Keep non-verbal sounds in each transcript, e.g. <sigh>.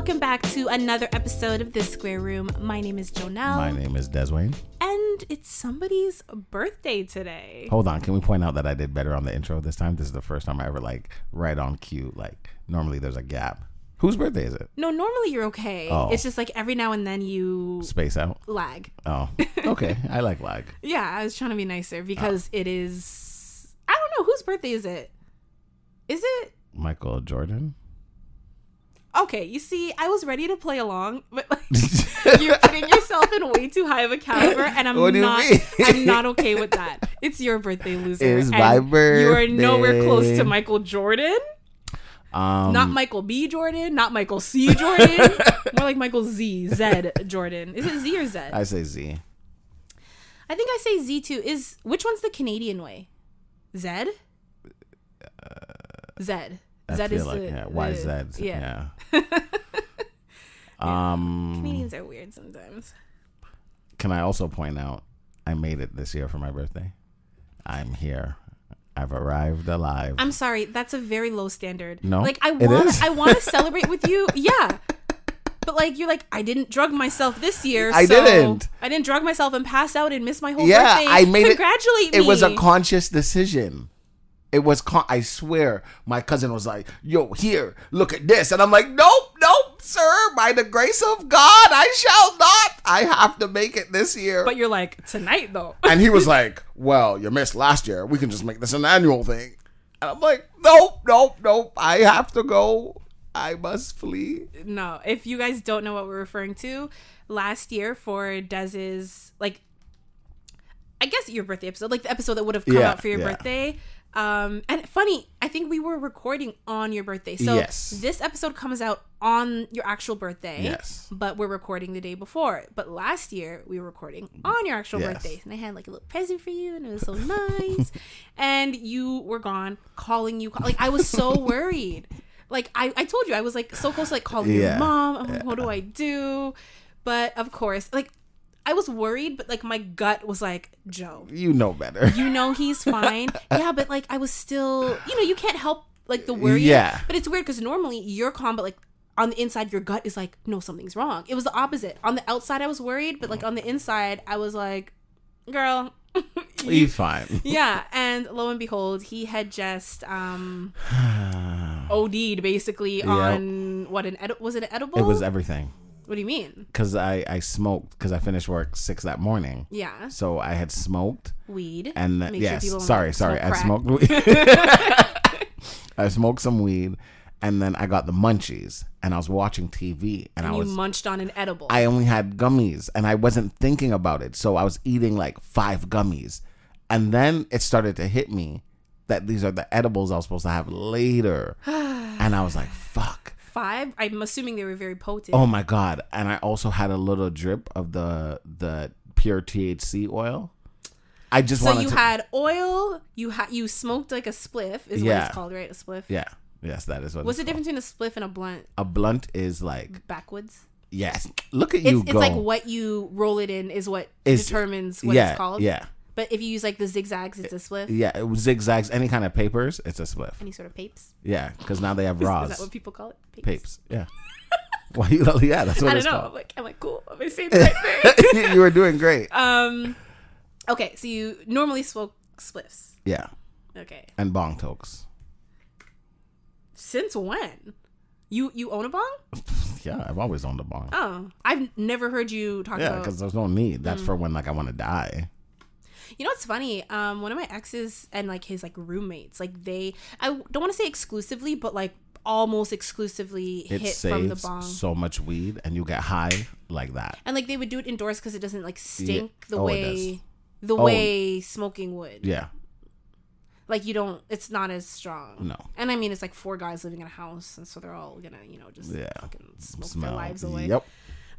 welcome back to another episode of The Square Room. My name is Jonelle. My name is Deswayne. And it's somebody's birthday today. Hold on, can we point out that I did better on the intro this time? This is the first time I ever like right on cue. Like normally there's a gap. Whose birthday is it? No, normally you're okay. Oh. It's just like every now and then you Space out. lag. Oh, <laughs> okay. I like lag. Yeah, I was trying to be nicer because Oh. it is. I don't know. Whose birthday is it? Is it? Michael Jordan. Okay, you see, I was ready to play along, but like, <laughs> you're putting yourself in way too high of a caliber, and I'm What do you not. I'm not okay with that. It's your birthday, <laughs> loser. It's and birthday. You are nowhere close to. Michael Jordan. Um, Not Michael B. Jordan. Not Michael C. Jordan. <laughs> More like Michael Z. Z. Jordan. Is it Z or Z? I say Z. I think I say Z too. Is which one's the Canadian way? Z. Z. I feel is like the yeah. the- YZ. Yeah. Yeah. <laughs> um. Canadians are weird sometimes. Can I also point out I made it this year for my birthday? I'm here. I've arrived alive. I'm sorry, that's a very low standard. No, like I want. I want to <laughs> celebrate with you. Yeah, but like you're like, I didn't drug myself this year. I so didn't. I didn't drug myself and pass out and miss my whole Yeah, birthday. I made it- Congratulate me. it was a conscious decision. It was, con- I swear, my cousin was like, yo, here, look at this. And I'm like, nope, nope, sir. By the grace of God, I shall not. I have to make it this year. But you're like tonight though. and he was <laughs> like, well, you missed last year. We can just make this an annual thing. And I'm like, nope, nope, nope. I have to go. I must flee. no, if you guys don't know what we're referring to, last year for Dez's like, I guess your birthday episode, like the episode that would have come Yeah, out for your yeah. birthday. Um, and funny, I think we were recording on your birthday. So Yes. this episode comes out on your actual birthday. Yes. But we're recording the day before. But last year we were recording on your actual Yes. birthday. And I had like a little present for you and it was so nice. <laughs> and you were gone, calling you. Like I was so <laughs> worried. Like I, I told you, I was like so close to like calling your mom. I'm like, what do I do? But of course, like I was worried, but like my gut was like, Joe, You know better. you know he's <laughs> fine. yeah, but like I was still, you know, you can't help like the worry. Yeah. But it's weird because normally you're calm, but like on the inside, your gut is like, no, something's wrong. It was the opposite. On the outside, I was worried, but like on the inside, I was like, girl. <laughs> He's fine. <laughs> yeah, and lo and behold, he had just um <sighs> OD'd basically on what an edi- was it an edible? It was everything. What do you mean? Because I, I smoked because I finished work six that morning. Yeah, So I had smoked weed. and then, Make sure people sorry, sorry, I crack. smoked weed. <laughs> I smoked some weed, and then I got the munchies, and I was watching TV, and, I you was munched on an edible. I only had gummies, and I wasn't thinking about it, so I was eating like five gummies, and then it started to hit me that these are the edibles I was supposed to have later, <sighs> and I was like, "Fuck." Five. I'm assuming they were very potent. Oh my god! And I also had a little drip of the the pure THC oil. I just So you to. had oil. You had you smoked like a spliff. Is what it's called, right? A spliff. yeah. Yes, that is what. What's the it's difference between a spliff and a blunt? A blunt is like Backwoods. yes. Look at you it's like what you roll it in is what Is- determines what yeah, it's called. Yeah, But if you use like the zigzags, it's a spliff. yeah. It was zigzags. Any kind of papers, it's a spliff. Any sort of papes. Yeah, because now they <laughs> have Is, raws. is that what people call it? papes. Yeah. Why you? Yeah, that's what I don't it's know. I'm like, am I cool? Am I saying the <laughs> right thing? you were doing great. um. Okay, so you normally smoke spliffs. Yeah, Okay. and bong tokes. Since when? You you own a bong? <laughs> Yeah, I've always owned a bong. Oh, I've never heard you talk Yeah, about. because there's no need. Mm. That's for when like I want to die. You know what's funny? Um, one of my exes and like his like roommates, like they, I don't want to say exclusively, but like almost exclusively It hit from the bong. so much weed, and you get high like that. and like they would do it indoors because it doesn't like stink the Oh, way the Oh. way smoking would. Yeah, Like you don't, it's not as strong. No. And I mean, it's like four guys living in a house, and so they're all gonna, you know, just Yeah. fucking smoke smell. their lives away. Yep.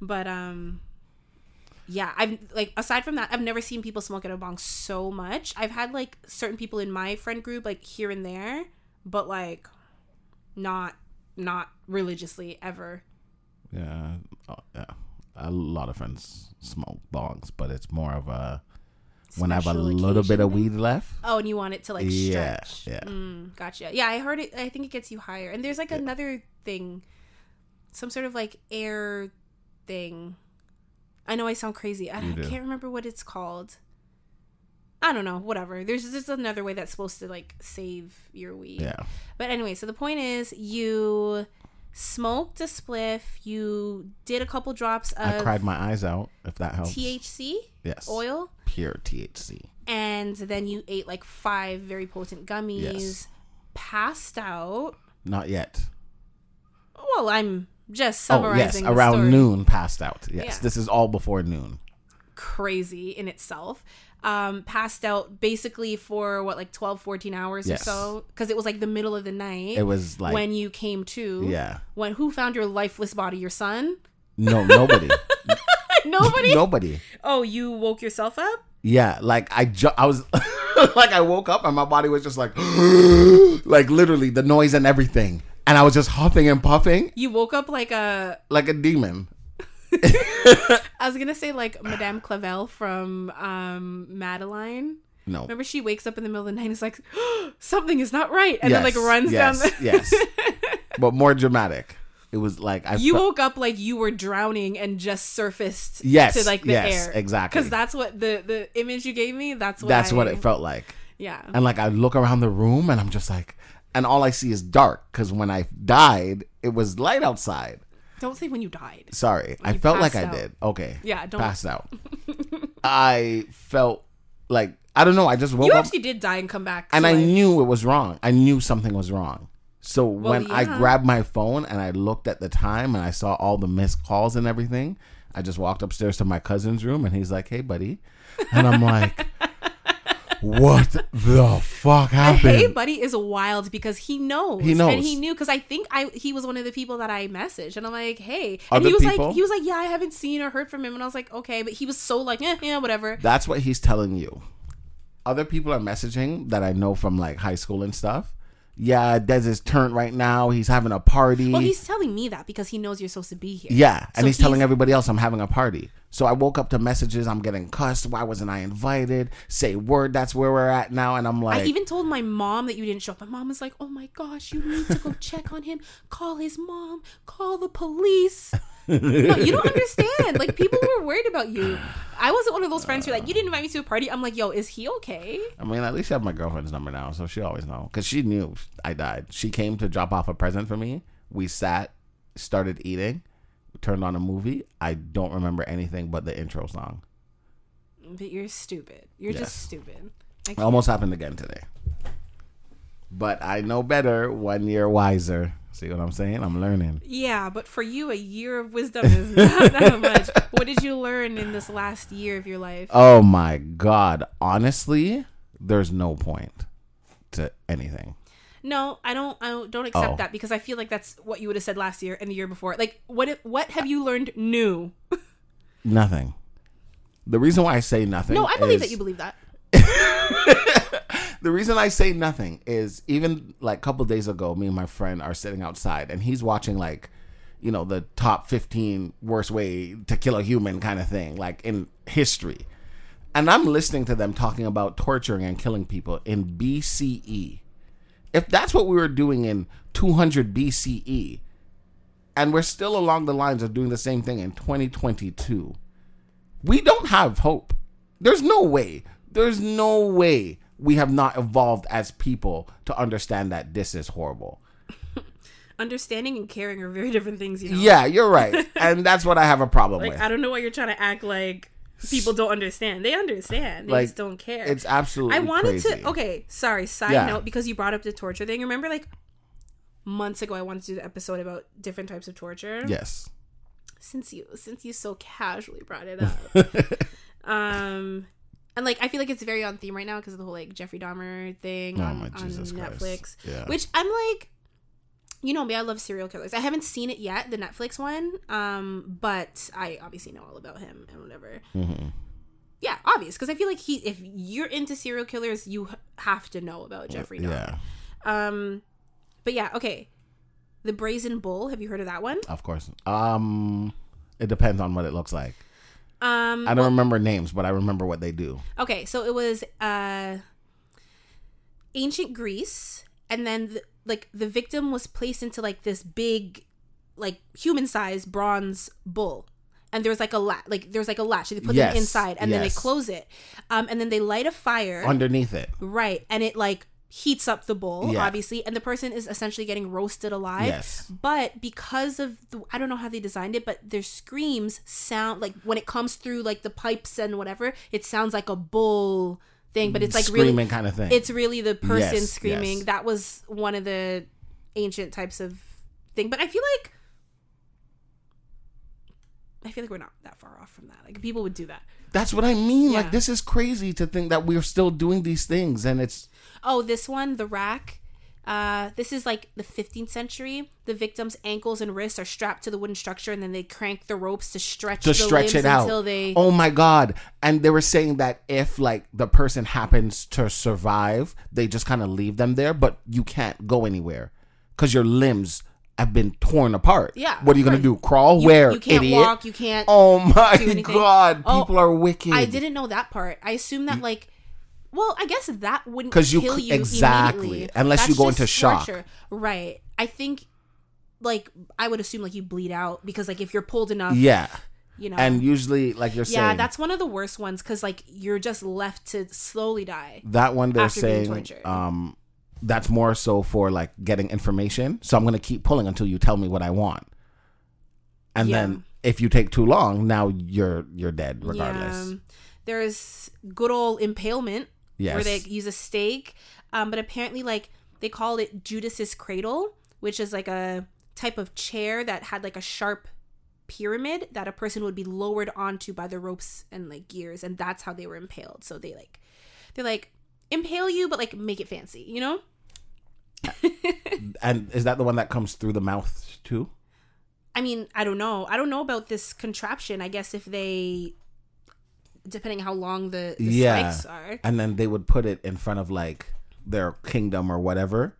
But um yeah, I've like aside from that, I've never seen people smoke at a bong so much. I've had like certain people in my friend group like here and there, but like not not religiously ever. Yeah. Oh, yeah. A lot of friends smoke bongs, but it's more of a when I have a little bit of weed left. Oh, and you want it to like Yeah, stretch. yeah. Mm, gotcha. Yeah, I heard it. I think it gets you higher. And there's like another thing. some sort of like air thing. I know I sound crazy. I, can't remember what it's called. I don't know. Whatever. There's just another way that's supposed to like save your weed. Yeah. But anyway, so the point is, you smoked a spliff. You did a couple drops of I cried my eyes out. If that helps. THC yes. oil, Pure THC. and then you ate like five very potent gummies. Yes. Passed out. Not yet. Well, I'm just summarizing. Oh yes, around noon. Passed out. Yes. Yeah. This is all before noon. Crazy in itself. Um, passed out basically for what like 12, 14 hours Yes. or so because it was like the middle of the night. It was like when you came to. yeah. When who found your lifeless body? Your son? No, nobody. <laughs> Nobody. nobody. Oh, you woke yourself up. Yeah, like I ju- I was <laughs> like I woke up and my body was just like <gasps> like literally the noise and everything. And I was just huffing and puffing You woke up like a. like a demon. <laughs> I was gonna say like Madame Clavel from um Madeline. No. Remember, she wakes up in the middle of the night and is like, <gasps> something is not right, and then like runs yes, down the. yes. <laughs> But more dramatic. It was like I You felt- woke up like you were drowning and just surfaced Yes, to like the yes, air. exactly. Because that's what the the image you gave me. That's what that's I, what it felt like. Yeah. And like I look around the room and I'm just like and all I see is dark cuz when I died it was light outside. Don't say when you died. Sorry. I you felt like I out. did. Okay. Yeah, don't- Passed out. <laughs> I felt like I don't know, I just woke up. You up actually did die and come back. to and I life. knew it was wrong. I knew something was wrong. So when I yeah. grabbed my phone and I looked at the time and I saw all the missed calls and everything, I just walked upstairs to my cousin's room and he's like, "Hey, buddy," and I'm like, <laughs> "What the fuck happened?" Hey Buddy is wild because he knows. He knows. And he knew because I think I he was one of the people that I messaged and I'm like, hey. And Other he was people? like he was like, Yeah, I haven't seen or heard from him. And I was like, okay, but he was so like, yeah, yeah, whatever. That's what he's telling you. Other people are messaging that I know from like high school and stuff. Yeah, Des is turned right now. He's having a party. Well, he's telling me that because he knows you're supposed to be here. Yeah, and So he's, telling everybody else I'm having a party. So I woke up to messages. I'm getting cussed. Why wasn't I invited? Say word. That's where we're at now. And I'm like, I even told my mom that you didn't show up. My mom was like, "Oh my gosh, you need to go <laughs> check on him. Call his mom. Call the police." No, you don't <laughs> understand. Like people were worried about you. I wasn't one of those friends who like, "You didn't invite me to a party." I'm like, "Yo, is he okay?" I mean, at least I have my girlfriend's number now, so she always know because she knew I died. She came to drop off a present for me. We sat, started eating, turned on a movie. I don't remember anything but the intro song. But you're stupid. You're Yes. just stupid. It almost happened again today. But I know better, one year wiser. See what I'm saying? I'm learning. Yeah, but for you, a year of wisdom is <laughs> not that much. What did you learn in this last year of your life? Oh my God. Honestly, there's no point to anything. No, I don't. I don't, don't accept Oh. that because I feel like that's what you would have said last year and the year before. Like, what? What have you learned new? <laughs> Nothing. The reason why I say nothing. No, I believe is- that you believe that. The reason I say nothing is even like a couple days ago, me and my friend are sitting outside and he's watching like, you know, the top 15 worst way to kill a human kind of thing, like in history. And I'm listening to them talking about torturing and killing people in BCE. If that's what we were doing in 200 BCE, and we're still along the lines of doing the same thing in 2022, we don't have hope. There's no way. There's no way we have not evolved as people to understand that this is horrible. <laughs> Understanding and caring are very different things. You know. Yeah, you're <laughs> right. and that's what I have a problem Like with. I don't know why you're trying to act like people don't understand. They understand. They Like, just don't care. It's absolutely I wanted crazy. to. Okay, sorry. Side Yeah. note, because you brought up the torture thing. Remember, like months ago, I wanted to do the episode about different types of torture. Yes. Since you, since you so casually brought it <laughs> up, um, and like I feel like it's very on theme right now because of the whole like Jeffrey Dahmer thing Oh on, my on Netflix. Yeah. Which I'm like, you know me, I love serial killers. I haven't seen it yet, the Netflix one, um, but I obviously know all about him and whatever. Mm-hmm. Yeah, obvious because I feel like he, if you're into serial killers, you have to know about Jeffrey Dahmer. Yeah, Um, but yeah, okay. The Brazen Bull. Have you heard of that one? of course. Um, it depends on what it looks like. Um, I don't remember names, but I remember what they do. Okay, so it was uh ancient Greece and then the, like the victim was placed into like this big like human size bronze bull. And there's like a latch, like there's like a latch. They put Yes, them inside, and then they close it, um, and then they light a fire. Underneath it. Right. And it like heats up the bowl, Yeah. obviously, and the person is essentially getting roasted alive. Yes. But because of the I don't know how they designed it, but their screams sound like when it comes through like the pipes and whatever, it sounds like a bull thing, but it's like Screaming really kind of thing. it's really the person Yes, screaming. yes. That was one of the ancient types of thing. But I feel like I feel like we're not that far off from that. Like people would do that. That's what I mean. Yeah. Like this is crazy to think that we're still doing these things and it's Oh, this one, the rack. Uh, this is like the 15th century. The victim's ankles and wrists are strapped to the wooden structure, and then they crank the ropes to stretch to the stretch limbs it out. until they. Oh my god! And they were saying that if like the person happens to survive, they just kind of leave them there, but you can't go anywhere because your limbs have been torn apart. Yeah, What are you gonna do? Crawl? You, Where? you can't idiot? walk. You can't. Oh my god! Oh, People are wicked. I didn't know that part. I assume that like. Well, I guess that wouldn't 'Cause you you exactly, immediately. unless you go into shock. torture. Right. I think, like, I would assume like you bleed out because like if you're pulled enough, Yeah, you know. and usually, like you're yeah, saying, that's one of the worst ones because like you're just left to slowly die. that one they're saying um that's more so for like getting information so i'm gonna keep pulling until you tell me what i want and Yeah. then if you take too long now you're you're dead regardless Yeah. There's good old impalement yes where they use a stake. Um, but apparently, like they called it Judas's cradle, which is like a type of chair that had like a sharp pyramid that a person would be lowered onto by the ropes and like gears, and that's how they were impaled. So they like they're like impale you, but like make it fancy, you know? and is that the one that comes through the mouth too I mean, I don't know. I don't know about this contraption. I guess if they, depending how long the, the yeah spikes are. and then they would put it in front of like their kingdom or whatever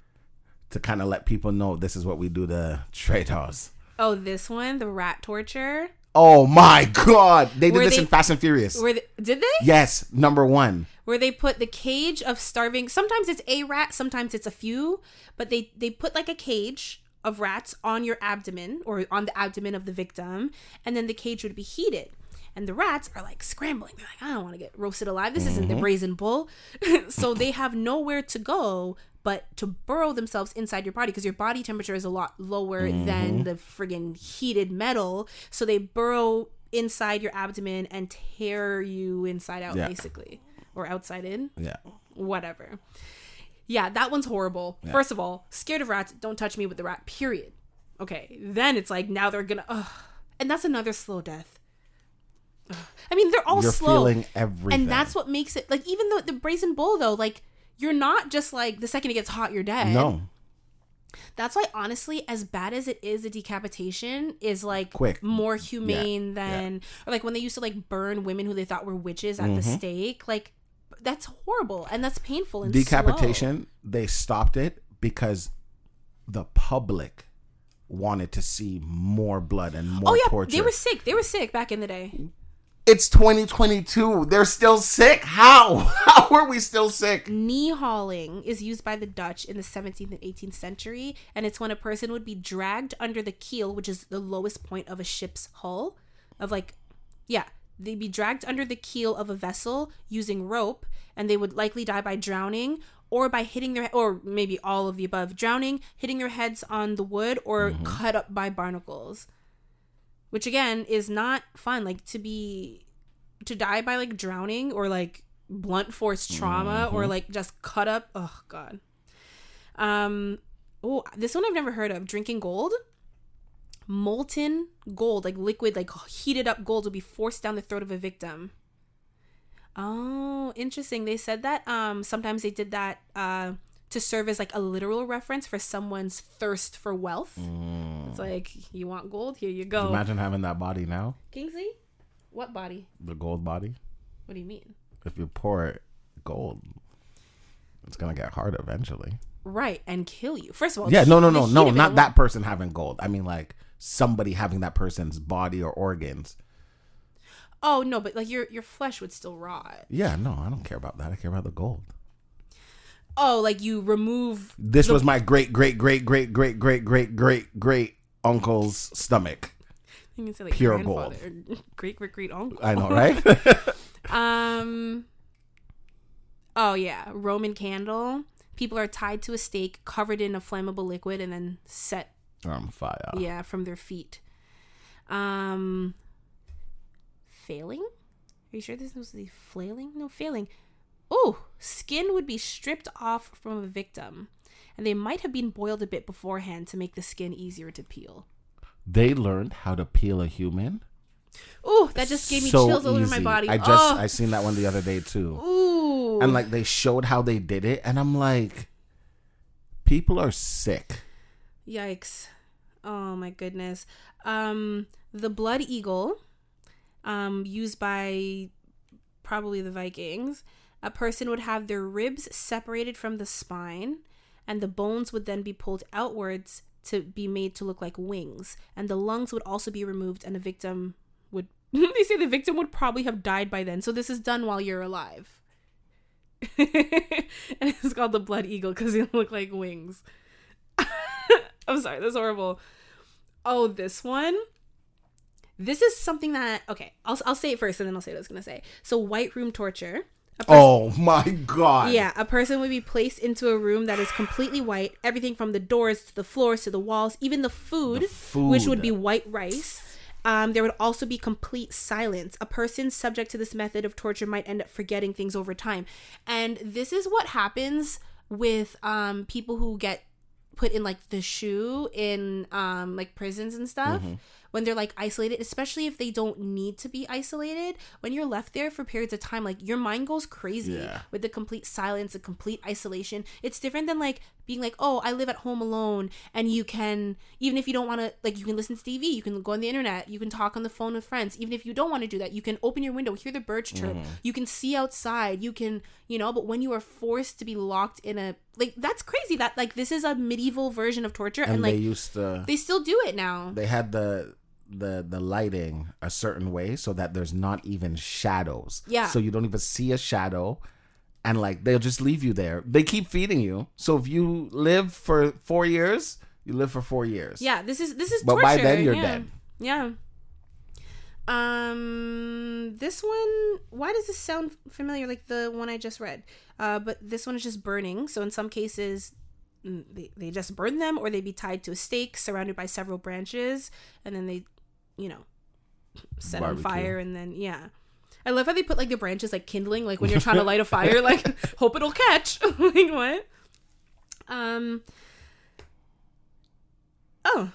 to kind of let people know this is what we do to traitors Oh, this one, the rat torture. oh my god they did this they- in fast and furious Where they, did they? yes number one Where they put the cage of starving. Sometimes it's a rat, sometimes it's a few, but they they put like a cage of rats on your abdomen or on the abdomen of the victim, and then the cage would be heated. And the rats are like scrambling. They're like, I don't want to get roasted alive. This isn't the mm-hmm. brazen bull. <laughs> so they have nowhere to go but to burrow themselves inside your body because your body temperature is a lot lower than mm-hmm. the friggin' heated metal. So they burrow inside your abdomen and tear you inside out, Yeah. basically, or outside in, yeah whatever. Yeah, that one's horrible. First of all, scared of rats, don't touch me with the rat, period. Okay, then it's like now they're gonna, ugh. and that's another slow death. I mean, they're all you're slow. feeling everything And that's what makes it like even though the brazen bull though, like you're not just like the second it gets hot, you're dead. no That's why honestly, as bad as it is, the decapitation is like Quick. more humane than or like when they used to like burn women who they thought were witches at Mm-hmm. the stake. Like that's horrible and that's painful and slow. decapitation they stopped it because the public wanted to see more blood and more Oh yeah, torture they were sick. They were sick back in the day. It's 2022 they're still sick? How? <laughs> How are we still sick? Knee hauling is used by the Dutch in the 17th and 18th century, and it's when a person would be dragged under the keel, which is the lowest point of a ship's hull, of like, yeah, they'd be dragged under the keel of a vessel using rope, and they would likely die by drowning or by hitting their, head or maybe all of the above, drowning, hitting their heads on the wood, or mm-hmm. cut up by barnacles, which again is not fun. Like to be, to die by like drowning or like blunt force trauma or like just cut up. Oh god. Um. Oh, this one I've never heard of. Drinking gold. Molten gold, like liquid, like heated up gold, will be forced down the throat of a victim. Oh, interesting. They said that um sometimes they did that uh to serve as like a literal reference for someone's thirst for wealth. Mm. It's like you want gold, here you go. imagine having that body now Kingsley, what body? the gold body What do you mean? if you pour it gold it's gonna get hard eventually Right, and kill you. First of all, yeah no no no no not that person having gold i mean like somebody having that person's body or organs Oh no, but like your your flesh would still rot. yeah no i don't care about that i care about the gold Oh, like you remove. This was my great, great, great, great, great, great, great, great, great uncle's stomach. You can say like Pure or <laughs> great great great uncle. I know, right? <laughs> <laughs> Um. Oh yeah, Roman candle. People are tied to a stake, covered in a flammable liquid, and then set On fire. yeah from their feet. Um. Failing? Are you sure this was the flailing? No, failing. Oh, skin would be stripped off from a victim, and they might have been boiled a bit beforehand to make the skin easier to peel. They learned how to peel a human. Ooh, that just gave me So chills all over my body. I just oh, I seen that one the other day too. ooh. And like they showed how they did it and I'm like people are sick. Yikes. Oh my goodness. Um the blood eagle um used by probably the Vikings, a person would have their ribs separated from the spine and the bones would then be pulled outwards to be made to look like wings and the lungs would also be removed and the victim would <laughs> they say the victim would probably have died by then. So this is done while you're alive. <laughs> and it's called the blood eagle because they <laughs> look like wings. I'm sorry, that's horrible. Oh, this one. This is something that okay. I'll I'll say it first, and then I'll say what I was gonna say. So, white room torture. Person, Oh my god. yeah, a person would be placed into a room that is completely white. Everything from the doors to the floors to the walls, even the food, The which would be white rice. Um, there would also be complete silence. A person subject to this method of torture might end up forgetting things over time, and this is what happens with um, people who get put in like the SHU in um, like prisons and stuff. Mm-hmm. When they're like isolated, especially if they don't need to be isolated, when you're left there for periods of time, like your mind goes crazy Yeah. with the complete silence, the complete isolation. It's different than like being like, oh, I live at home alone, and you can even if you don't want to like you can listen to TV, you can go on the internet, you can talk on the phone with friends. Even if you don't want to do that, you can open your window, hear the birds chirp, Mm-hmm. you can see outside, you can you know. But when you are forced to be locked in a like that's crazy. That like this is a medieval version of torture, and, And like they used to they still do it now. they had the the the lighting a certain way so that there's not even shadows. Yeah. So you don't even see a shadow. And like they'll just leave you there. They keep feeding you. So if you live for four years, you live for four years. Yeah, this is this is But torture. by then you're yeah. dead. Yeah. Um, this one. Why does this sound familiar? Like the one I just read. Uh, but this one is just burning. So in some cases, mm, they they just burn them, or they'd be tied to a stake surrounded by several branches, and then they, you know, set on fire, and then yeah. I love how they put like the branches like kindling, like when you're trying to light a <laughs> fire, like hope it'll catch. <laughs> like what? Um. Oh.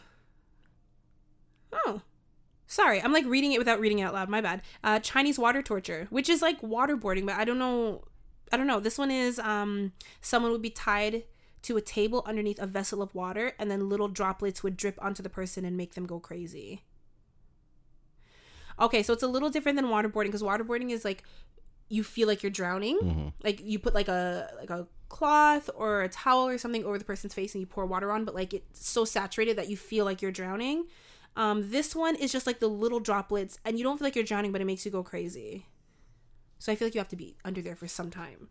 Oh. Sorry, I'm like reading it without reading it out loud. My bad. Uh, Chinese water torture, which is like waterboarding, but I don't know. I don't know. This one is um, someone would be tied to a table underneath a vessel of water, and then little droplets would drip onto the person and make them go crazy. Okay, so it's a little different than waterboarding because waterboarding is like you feel like you're drowning. Mm-hmm. Like you put like a like a cloth or a towel or something over the person's face and you pour water on, but like it's so saturated that you feel like you're drowning. Um, this one is just like the little droplets, and you don't feel like you're drowning, but it makes you go crazy. So I feel like you have to be under there for some time.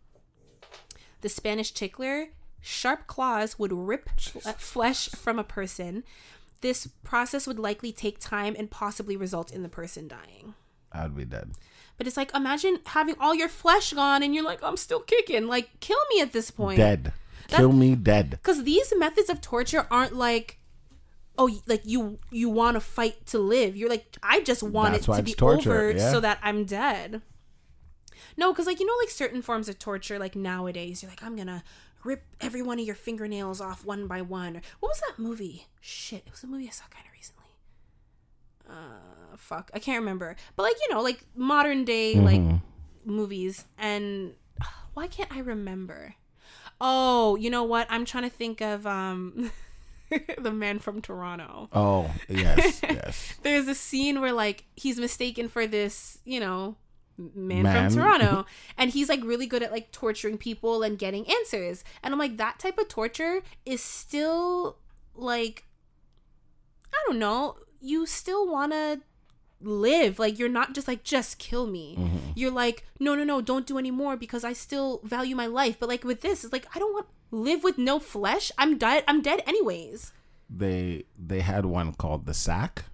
The Spanish tickler, sharp claws would rip fle- flesh from a person. This process would likely take time and possibly result in the person dying. I'd be dead. But it's like imagine having all your flesh gone and you're like, oh, I'm still kicking. Like, kill me at this point. Dead. Kill me dead. Because these methods of torture aren't like, oh, like you you want to fight to live. You're like, I just want That's it to be torture, over yeah. so that I'm dead. No, because like you know, like certain forms of torture, like nowadays, you're like, I'm gonna rip every one of your fingernails off one by one. What was that movie? Shit, it was a movie I saw kind of recently. Uh, fuck, I can't remember. But like you know, like modern day like movies, and <sighs> why can't I remember? Oh, you know what? I'm trying to think of um <laughs> the man from Toronto. Oh, yes, <laughs> yes. There's a scene where like he's mistaken for this, you know, man, Man. from Toronto. <laughs> And he's like really good at like torturing people and getting answers. And I'm like that type of torture is still like I don't know, you still want to live. Like you're not just like just kill me. Mm-hmm. You're like no no no don't do any more because i still value my life. But like with this it's like i don't want live with no flesh. I'm dead i'm dead anyways. They they had one called the sack,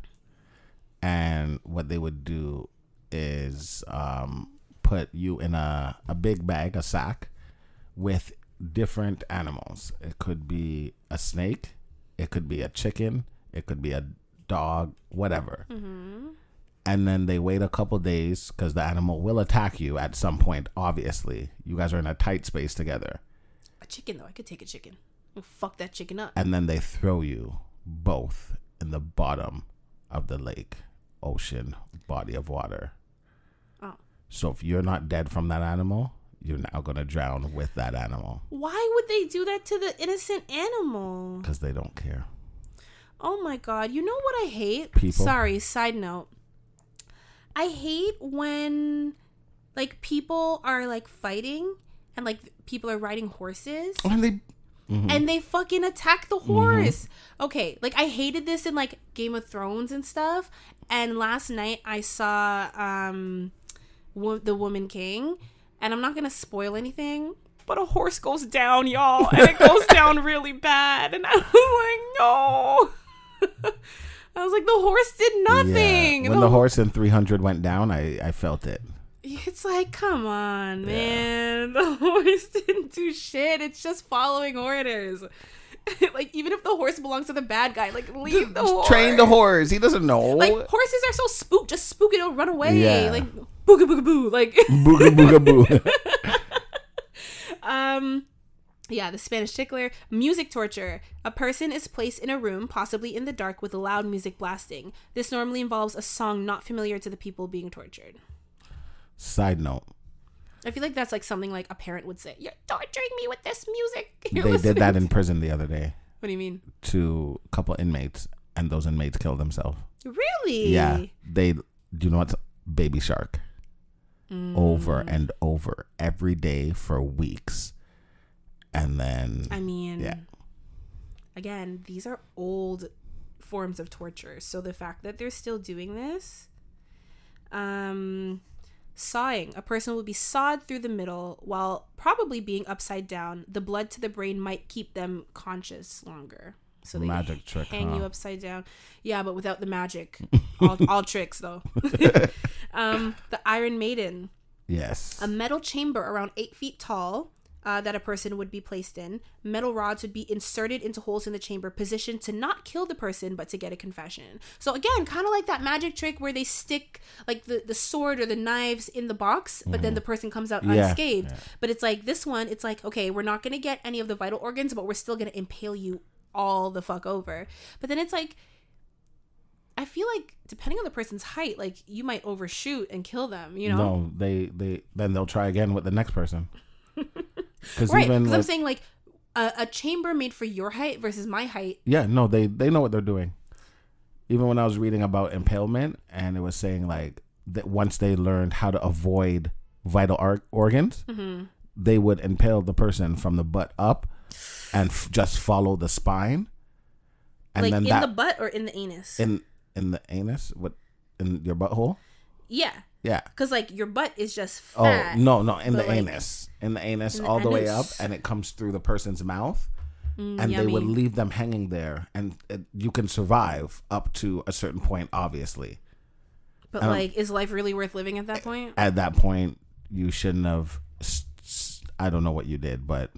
and what they would do is um, put you in a a big bag, a sack, with different animals. It could be a snake, it could be a chicken, it could be a dog, whatever. And then they wait a couple days because the animal will attack you at some point. Obviously, you guys are in a tight space together. A chicken though, I could take a chicken. I'll fuck that chicken up. and then they throw you both in the bottom of the lake, ocean, body of water. Oh. So if you're not dead from that animal, you're now gonna drown with that animal Why would they do that to the innocent animal? because they don't care. Oh my god, you know what I hate? People? Sorry, side note. I hate when like people are like fighting and like people are riding horses And they, and they fucking attack the horse. Okay, like I hated this in like Game of Thrones and stuff. And last night I saw um wo- the Woman King, and I'm not gonna spoil anything, but a horse goes down, y'all, and it goes <laughs> down really bad. And I was like, no. <laughs> I was like, the horse did nothing. Yeah. When the horse in 300 went down, I, I felt it. It's like, come on, man. <laughs> The horse didn't do shit. It's just following orders. like, even if the horse belongs to the bad guy, like, leave the horse. Train the horse. He doesn't know. Like, horses are so spooked. Just spook it and run away. Yeah. Like, booga booga boo. Like, <laughs> booga booga boo. <laughs> um, yeah, the Spanish tickler. Music torture. A person is placed in a room, possibly in the dark, with loud music blasting. This normally involves a song not familiar to the people being tortured. Side note: I feel like that's like something like a parent would say. You're torturing me with this music. <laughs> You're They did that to-" in prison the other day What do you mean? to a couple inmates, and those inmates killed themselves. Really? Yeah, they. Do you know what's Baby Shark? Mm. Over and over every day for weeks, and then I mean, Yeah. again, these are old forms of torture. So the fact that they're still doing this, um, sawing, a person will be sawed through the middle while probably being upside down. The blood to the brain might keep them conscious longer. So they Magic trick, hang you upside down. Yeah, but without the magic. <laughs> all, all tricks though. <laughs> um, the Iron Maiden. yes, A metal chamber around eight feet tall uh, that a person would be placed in. Metal rods would be inserted into holes in the chamber, positioned to not kill the person, but to get a confession. So again, kind of like that magic trick where they stick like the, the sword or the knives in the box, but then the person comes out Mm-hmm. Yeah, unscathed. yeah. But it's like this one, it's like, okay, we're not going to get any of the vital organs, but we're still going to impale you all the fuck over. But then it's like, I feel like depending on the person's height, like you might overshoot and kill them, you know? no, they they then they'll try again with the next person. <laughs> Because Right, even because I'm saying like a, a chamber made for your height versus my height. Yeah, no, they they know what they're doing. Even when I was reading about impalement, and it was saying like that once they learned how to avoid vital ar- organs, Mm-hmm. they would impale the person from the butt up, and f- just follow the spine, and like then in that the butt or in the anus. in in the anus, what in your butthole? yeah, Yeah. because like your butt is just Oh no, no, in the like, anus, in the anus, in the all the way up, and it comes through the person's mouth, Mm, and they would leave them hanging there, and it, you can survive up to a certain point, obviously. But um, like, is life really worth living at that point? At that point, you shouldn't have. i don't know what you did, but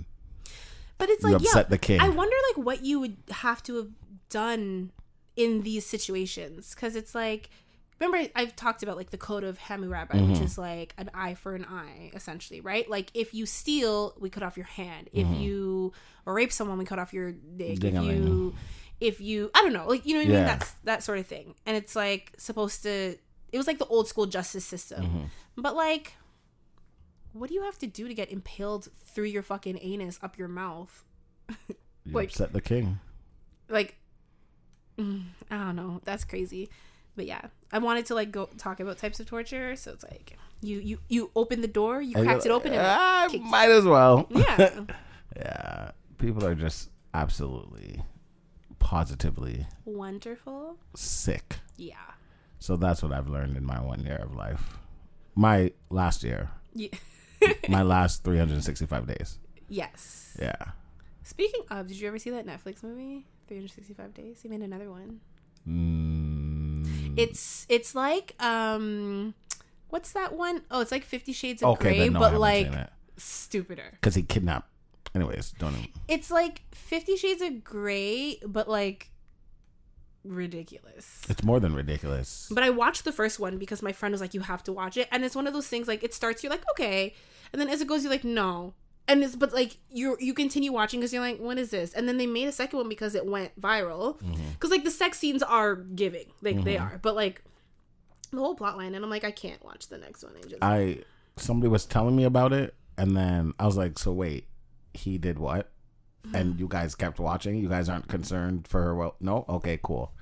But it's you like, yeah, upset the king. I wonder like what you would have to have done in these situations because it's like. Remember, I've talked about like the code of Hammurabi, which Mm-hmm. is like an eye for an eye, essentially, right? Like if you steal, we cut off your hand. Mm-hmm. If you rape someone, we cut off your dick. If Ding-a-ling. you, if you, I don't know, like you know what I mean? That's that sort of thing. And it's like supposed to. It was like the old school justice system, Mm-hmm. but like, what do you have to do to get impaled through your fucking anus up your mouth? you like- upset the king. like <sighs> I don't know. That's crazy. But yeah, I wanted to like go talk about types of torture. So it's like you you you open the door, you cracked it open, and I kicked- might as well. yeah, <laughs> yeah, people are just absolutely, positively wonderful. sick. Yeah, So that's what I've learned in my one year of life. My last year, yeah. <laughs> my last 365 days. yes. Yeah. Speaking of, did you ever see that Netflix movie 365 days. He made another one. Mm, It's it's like um, what's that one? Oh, it's like Fifty Shades of okay, Grey, no, but like stupider. because he kidnapped. Anyways, don't. Even, It's like Fifty Shades of Grey, but like ridiculous. it's more than ridiculous. But I watched the first one because my friend was like, "You have to watch it," and it's one of those things like it starts, you're like, okay, and then as it goes, you're like, no, and it's but like you you continue watching because you're like, what is this? And then they made a second one because it went viral mm-hmm. because like the sex scenes are giving, like they mm-hmm. are, but like the whole plot line, and I'm like, I can't watch the next one. I just I somebody was telling me about it, and then I was like, "So wait, he did what?" And you guys kept watching. You guys aren't concerned for her. Well, no. Okay, cool.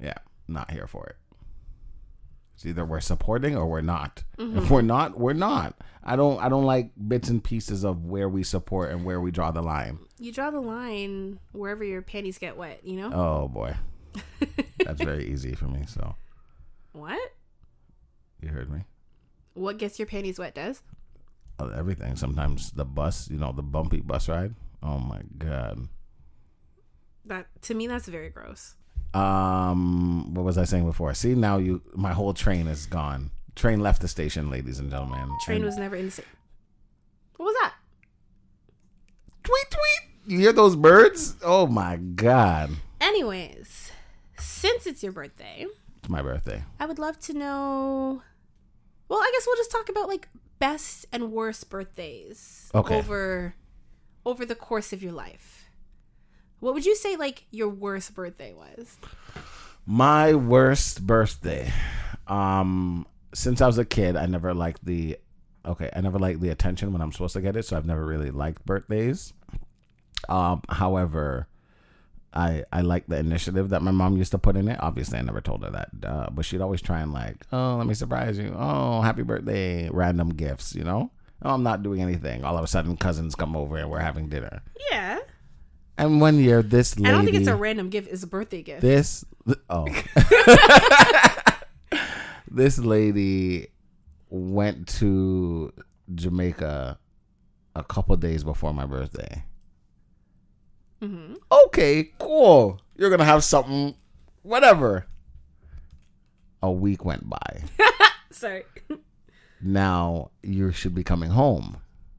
Yeah, not here for it. It's either we're supporting or we're not. If mm-hmm. we're not, we're not. I don't. I don't like bits and pieces of where we support and where we draw the line. you draw the line wherever your panties get wet. You know Oh boy, <laughs> that's very easy for me. So what? you heard me. What gets your panties wet? Does Everything. Sometimes the bus. You know, the bumpy bus ride. Oh my god. that to me that's very gross. Um, what was I saying before? See, now you, my whole train is gone. Train left the station, ladies and gentlemen. Train And- was never in the same. What was that? tweet tweet. You hear those birds? Oh my god! Anyways, since it's your birthday, It's my birthday. I would love to know. Well, I guess we'll just talk about like best and worst birthdays Okay. over over the course of your life. What would you say like your worst birthday was? My worst birthday. Um, since I was a kid, I never liked the. Okay, I never liked the attention when I'm supposed to get it, so I've never really liked birthdays. Um, however, I I like the initiative that my mom used to put in it. Obviously, I never told her that, uh, but she'd always try and like, oh, let me surprise you. Oh, happy birthday, random gifts, you know. Oh, I'm not doing anything. All of a sudden, cousins come over and we're having dinner. Yeah. And one year, this lady, I don't think it's a random gift, it's a birthday gift. this oh <laughs> <laughs> this lady went to Jamaica a couple days before my birthday. hmm Okay, cool. You're gonna have something, whatever. A week went by. <laughs> Sorry. Now you should be coming home.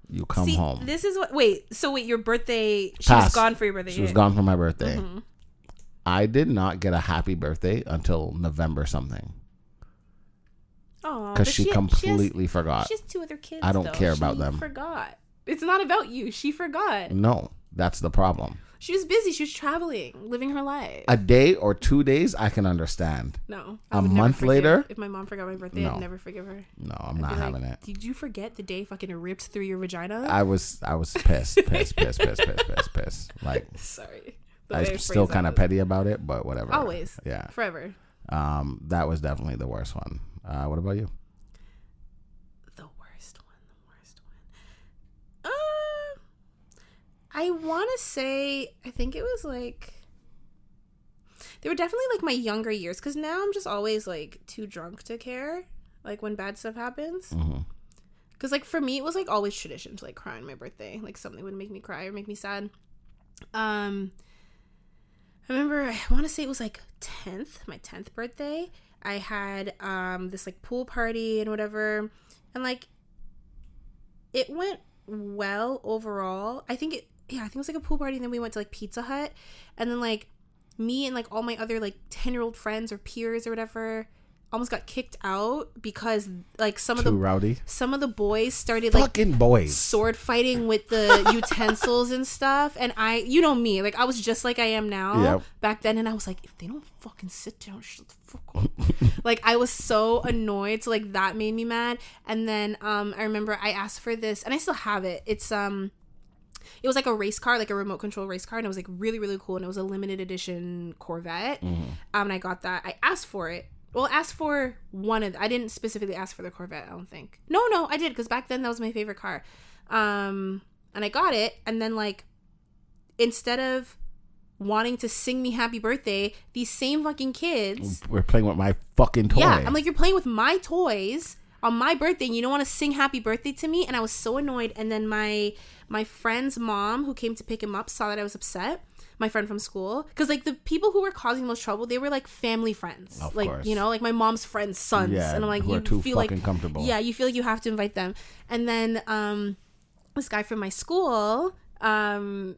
You come See, home. this is what Wait. so wait, your birthday she was gone for your birthday. She was gone for my birthday. Mhm. I did not get a happy birthday until November something Aw, because she has- completely forgot. She has two other kids. I don't though. care about She them. Forgot. It's not about you. She forgot. No, that's the problem. She was busy. She was traveling, living her life. A day or two days, I can understand. no. a month forgive- later? if my mom forgot my birthday, No. I'd never forgive her. No, I'm I'd not be like, having it. Did you forget the day fucking ripped through your vagina? I was, I was pissed, pissed, pissed, pissed, pissed, pissed, pissed. Like <laughs> Sorry. I I'm still kind of petty about it, but whatever. Always. Yeah. Forever. Um, that was definitely the worst one. Uh, what about you? The worst one. The worst one. Uh, I want to say, I think it was like. They were definitely like my younger years because now I'm just always like too drunk to care. Like when bad stuff happens. hmm Because, like, for me, it was like always tradition to like cry on my birthday. Like, something would make me cry or make me sad. Um, I remember, I want to say it was like 10th, my 10th birthday. I had um this like pool party and whatever. And like, it went well overall. I think it, yeah, I think it was like a pool party. And then we went to like Pizza Hut. And then, like, me and like all my other like 10 year old friends or peers or whatever almost got kicked out because like some of the rowdy. some of the boys started like Fucking boys. sword fighting with the <laughs> utensils and stuff and i you know me like i was just like i am now back then and i was like if they don't fucking sit down shut the fuck up <laughs> like i was so annoyed so like that made me mad and then um i remember i asked for this and i still have it it's um it was like a race car, like a remote control race car, and it was like really, really cool. And it was a limited edition Corvette. Um, and I got that. I asked for it. Well, asked for one of. I didn't specifically ask for the Corvette. I don't think. No, no, I did because back then that was my favorite car. Um, and I got it, and then like, instead of wanting to sing me happy birthday, these same fucking kids We're playing with my fucking toy. yeah, I'm like, you're playing with my toys on my birthday, you don't want to sing happy birthday to me, and I was so annoyed. And then my my friend's mom, who came to pick him up, saw that I was upset. My friend from school, because like the people who were causing most trouble, they were like family friends, Of like course. you know, like my mom's friends' sons, Yeah, and I'm like, you too feel fucking like comfortable. yeah, you feel like you have to invite them. And then um, this guy from my school, um,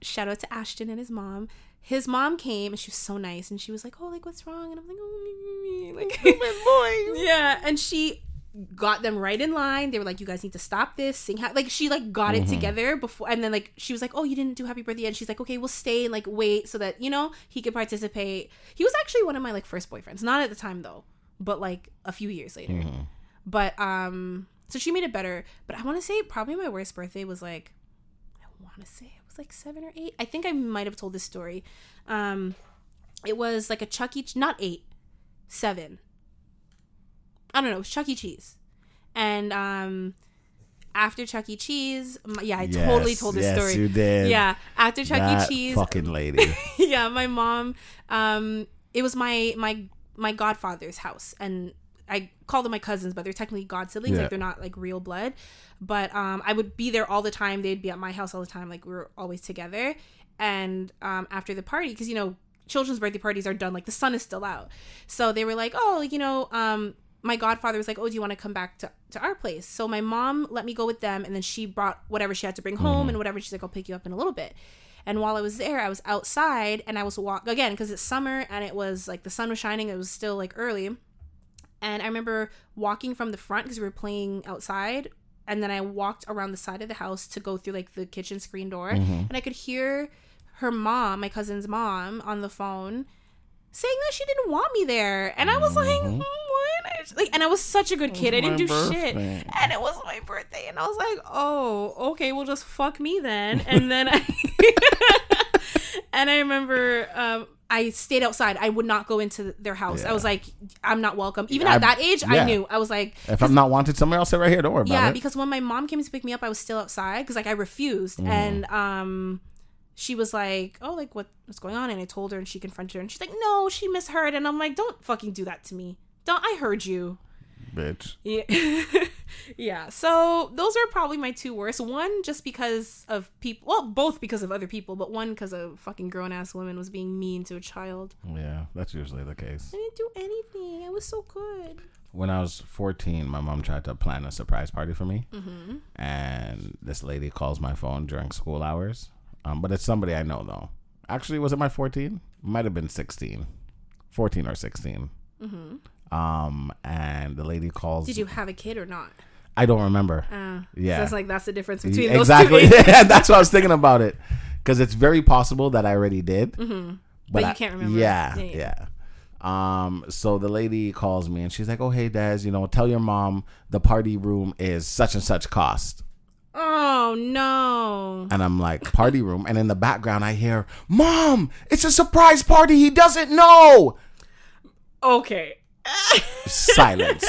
shout out to Ashton and his mom. His mom came and she was so nice and she was like, "Oh, like what's wrong?" And I'm like, "Oh, me, me, me." like <laughs> <laughs> yeah." And she got them right in line. They were like, "You guys need to stop this. Sing ha-. like she like got it mm-hmm. together before." And then like she was like, "Oh, you didn't do happy birthday." And she's like, "Okay, we'll stay and like wait so that you know he could participate." He was actually one of my like first boyfriends, not at the time though, but like a few years later. Mm-hmm. But um, so she made it better. But I want to say probably my worst birthday was like, I want to say it was like seven or eight. I think I might have told this story. Um, it was like a Chuck E. Ch- not eight, seven. I don't know. It was Chuck E. Cheese, and um, after Chuck E. Cheese, m- yeah, I totally told this yes, story. you did. Yeah, after Chuck that E. Cheese, fucking <laughs> lady. yeah, my mom. Um, it was my my my godfather's house, and I call them my cousins, but they're technically god siblings. Yeah. Like they're not like real blood. But um, I would be there all the time. They'd be at my house all the time. Like we were always together. And um, after the party, because you know children's birthday parties are done, like the sun is still out. So they were like, oh, you know, um, my godfather was like, oh, do you want to come back to, to our place? So my mom let me go with them, and then she brought whatever she had to bring home and whatever. She's like, I'll pick you up in a little bit. And while I was there, I was outside and I was walk again because it's summer and it was like the sun was shining. It was still like early, and I remember walking from the front because we were playing outside. And then I walked around the side of the house to go through like the kitchen screen door, and I could hear her mom, my cousin's mom, on the phone saying that she didn't want me there, and I was like, "Mm, "What?" I just- like, and I was such a good kid. I didn't do shit, and it was my birthday, and I was like, "Oh, okay, well, just fuck me then." And then I, <laughs> <laughs> and I remember um, I stayed outside. I would not go into their house. I was like, "I'm not welcome." Even at that age, I knew. I was like, If I'm not wanted somewhere, I'll sit right here. Don't worry about yeah, because when my mom came to pick me up, I was still outside because like I refused, Mm-hmm. and um, she was like, "Oh, like what what's going on?" And I told her, and she confronted her, and she's like, "No, she misheard," and I'm like, "Don't fucking do that to me. Don't. I heard you." Bitch. Yeah, <laughs> yeah. So those are probably my two worst. One just because of people. Well, both because of other people, but one because a fucking grown ass woman was being mean to a child. Yeah, that's usually the case. I didn't do anything. I was so good. When I was 14, my mom tried to plan a surprise party for me. Mm-hmm. And this lady calls my phone during school hours. Um, but it's somebody I know, though. Actually, was it my 14? Might have been 16. 14 or 16. Um, and the lady calls. Did you have a kid or not? I don't remember. Uh, Yeah. So it's like that's the difference between those exactly. two. <laughs> Yeah, that's what I was thinking about it. Because it's very possible that I already did. Mm-hmm. But you I- can't remember. Yeah, Yeah, yeah. yeah. Um, so the lady calls me and she's like, "Oh, hey, Des, you know, tell your mom the party room is such and such cost." Oh no. And I'm like, "Party room?" And in the background, I hear, "Mom, it's a surprise party. He doesn't know." Okay. Silence.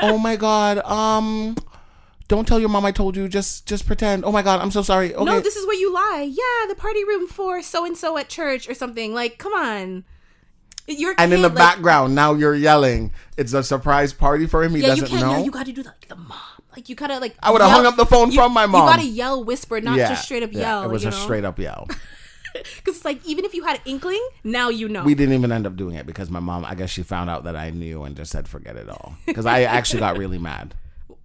oh my god. Um, don't tell your mom I told you. Just, just pretend. Oh my god, I'm so sorry. Okay. No, this is where you lie. Yeah, the party room for so and so at church or something. Like, come on. You're a and in the like- background, now you're yelling. It's a surprise party for him. He Yeah, doesn't can't. know. Yeah, you got to do like the mom. Like you gotta like. I would've hung up the phone you- from my mom. You gotta yell, whisper, not yeah, just straight up yeah, yell. It was you a know? straight up yell. <laughs> <laughs> Because it's like even if you had an inkling, now you know. we didn't even end up doing it because my mom, I guess she found out that I knew and just said, forget it all. Because I actually got really mad.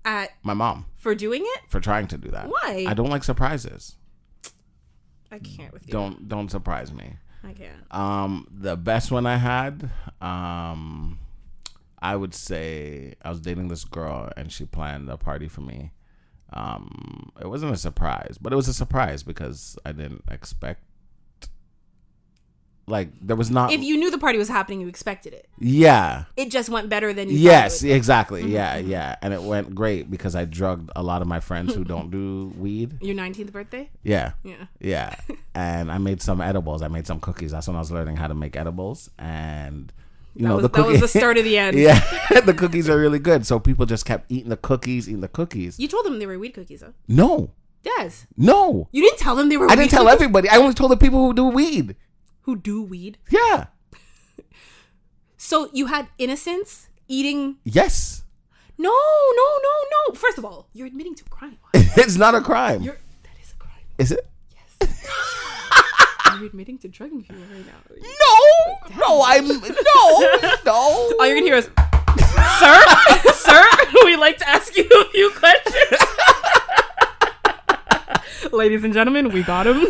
At My mom for doing it. for trying to do that. Why? I don't like surprises. I can't with you. Don't don't surprise me. I can't. Um, the best one I had, um, I would say I was dating this girl and she planned a party for me. Um, it wasn't a surprise, but it was a surprise because I didn't expect. Like there was not. If you knew the party was happening, you expected it. yeah. It just went better than you. Yes, would. Mm-hmm. exactly. Yeah, yeah, and it went great because I drugged a lot of my friends who don't do weed. <laughs> Your nineteenth birthday. Yeah, Yeah. yeah, <laughs> and I made some edibles. I made some cookies. That's when I was learning how to make edibles, and you That know was, the that was the start of the <laughs> end. yeah, the cookies are really good. So people just kept eating the cookies, eating the cookies. You told them they were weed cookies, though. No, Yes. no, you didn't tell them they were. I didn't tell cookies? everybody. I only told the people who do weed. Who do weed. Yeah, So you had innocents eating. yes, No, no, no, no. First of all, you're admitting to a crime. <laughs> it's not a crime. You're that is a crime. Is it? <laughs> You're admitting to drugging people right now. No, no, I'm no, no. <laughs> All you're gonna hear is, "Sir, sir, we'd like to ask you a few questions." Ladies and gentlemen, we got him.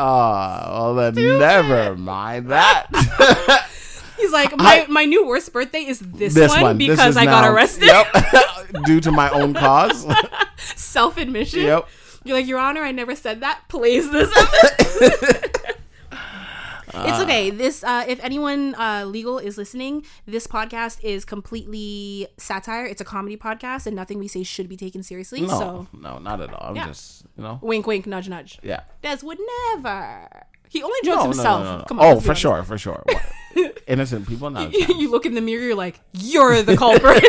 Oh, well then, never mind that. <laughs> <laughs> He's like, my, my new worst birthday is this, this one, one because is I got arrested. Yep, <laughs> due to my own cause. Self admission. Yep. You're like, Your Honor, I never said that. Please, this. It's okay. This, uh, if anyone uh, legal is listening, this podcast is completely satire. It's a comedy podcast, and nothing we say should be taken seriously. No, So, no, not at all. I'm Yeah. just, you know, wink, wink, nudge, nudge. yeah. Des would never. He only jokes No, himself. no, no, no. Come on. oh, for honest. sure, for sure. <laughs> Innocent people, not. you look in the mirror, you're like, you're the <laughs> culprit.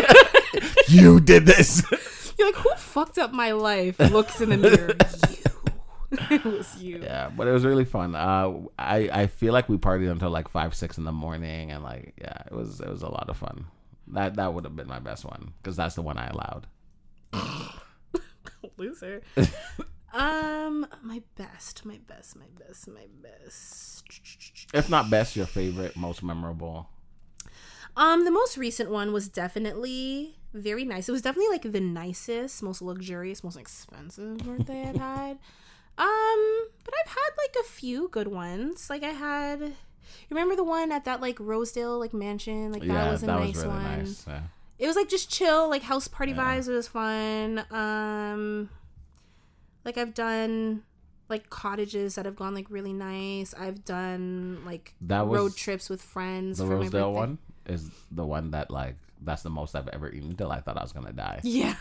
you did this. <laughs> you're like, who fucked up my life? Looks in the mirror. You. <laughs> it was you. yeah, but it was really fun. Uh, I I feel like we partied until like five, six in the morning, and like, yeah, it was it was a lot of fun. That that would have been my best one because that's the one I allowed. <laughs> Loser. <laughs> um, my best, my best, my best, my best. If not best, your favorite, most memorable. Um, the most recent one was definitely very nice. It was definitely like the nicest, most luxurious, most expensive birthday I've had. Um, but I've had like a few good ones. Like I had, you remember the one at that like Rosedale like mansion? Like that yeah, was a that nice was really one. nice. Yeah. It was like just chill, like house party vibes. It was fun. Um, like I've done like cottages that have gone like really nice. I've done like That was road trips with friends. The Rosedale one is the one that like that's the most I've ever eaten till I thought I was gonna die. Yeah.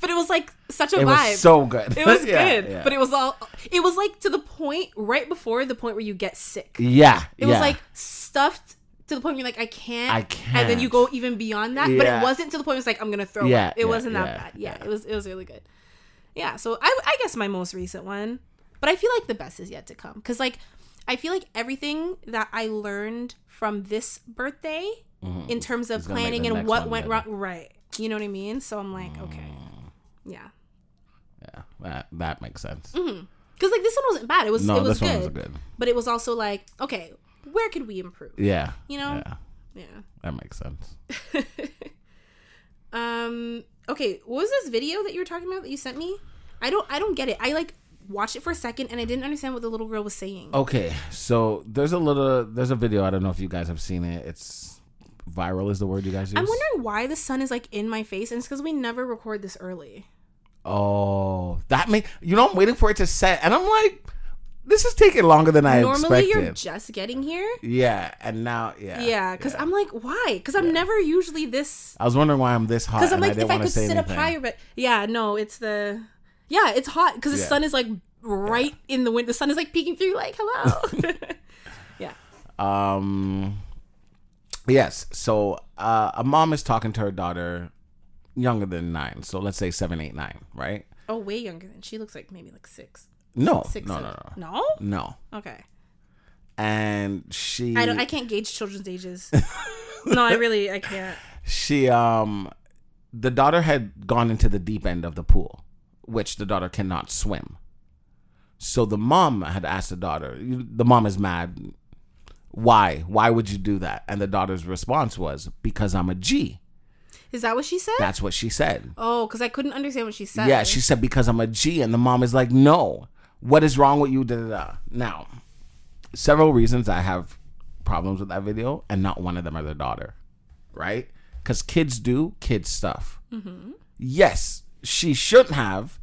But it was like such a It vibe. was so good. it was <laughs> Yeah, good. yeah. But it was all it was like to the point right before the point where you get sick. yeah, It was like stuffed to the point where you're like, I can't. I can't, And then you go even beyond that. But it wasn't to the point where it's like I'm gonna throw Yeah, up. It yeah, wasn't that yeah, bad. Yeah, yeah. it was it was really good. Yeah, so I I guess my most recent one. But I feel like the best is yet to come. Cause like I feel like everything that I learned from this birthday in terms of Mm-hmm. planning and what went better. wrong right. You know what I mean? So I'm like, okay. Yeah. yeah, that that makes sense. Because like this one wasn't bad. It was No, Mm-hmm. it was this good. one was good. But it was also like, okay, where could we improve? Yeah, You know? yeah, Yeah. that makes sense. <laughs> Um. Okay. What was this video that you were talking about that you sent me? I don't. I don't get it. I like watched it for a second and I didn't understand what the little girl was saying. Okay, so there's a little there's a video. I don't know if you guys have seen it. It's viral is the word you guys use. I'm wondering why the sun is like in my face, and it's because we never record this early. Oh, that may you know I'm waiting for it to set, and I'm like, this is taking longer than I Normally, expected. Normally, you're just getting here. yeah, and now yeah, Yeah, because I'm like, why? Because I'm never usually this. I was wondering why I'm this hot. Because I'm and I like, if I could sit anything. up higher, but yeah, no, it's the yeah, it's hot because the Yeah. sun is like right in the wind. The sun is like peeking through, like hello. <laughs> yeah. Um. Yes. So uh, a mom is talking to her daughter, younger than nine. So let's say seven, eight, nine. Right? Oh, way younger than she looks like maybe like six. No. Six. no. No. No. No. No. Okay. And she. I don't. I can't gauge children's ages. <laughs> no, I really. I can't. she um the daughter had gone into the deep end of the pool which the daughter cannot swim so the mom had asked the daughter the mom is mad why why would you do that and the daughter's response was because i'm a g Is that what she said? that's what she said. Oh, because I couldn't understand what she said. yeah she said because i'm a g and the mom is like no. What is wrong with you? Da, da, da. now several reasons i have problems with that video and not one of them are the daughter right? Because kids do kids stuff. Mm-hmm. Yes she shouldn't have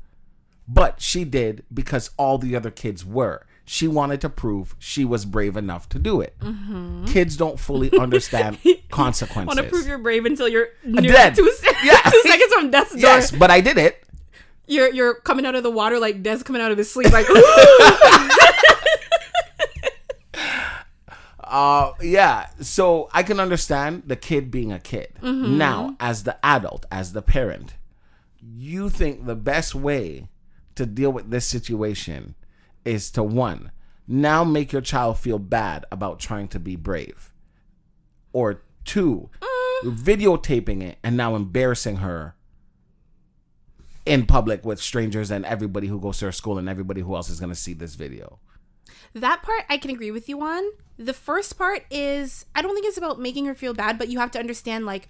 but she did because all the other kids were she wanted to prove she was brave enough to do it kids don't fully <laughs> understand consequences Want to prove you're brave until you're near Dead. two, se- Yeah. <laughs> two seconds from death's door. yes but i did it You're you're coming out of the water like Des coming out of his sleep, like <laughs> <gasps> Uh, yeah. So I can understand the kid being a kid. Mm-hmm. Now, as the adult, as the parent, you think the best way to deal with this situation is to one, now make your child feel bad about trying to be brave, or two, mm. videotaping it and now embarrassing her in public with strangers and everybody who goes to her school and everybody who else is going to see this video. That part I can agree with you on. The first part is I don't think it's about making her feel bad, but you have to understand like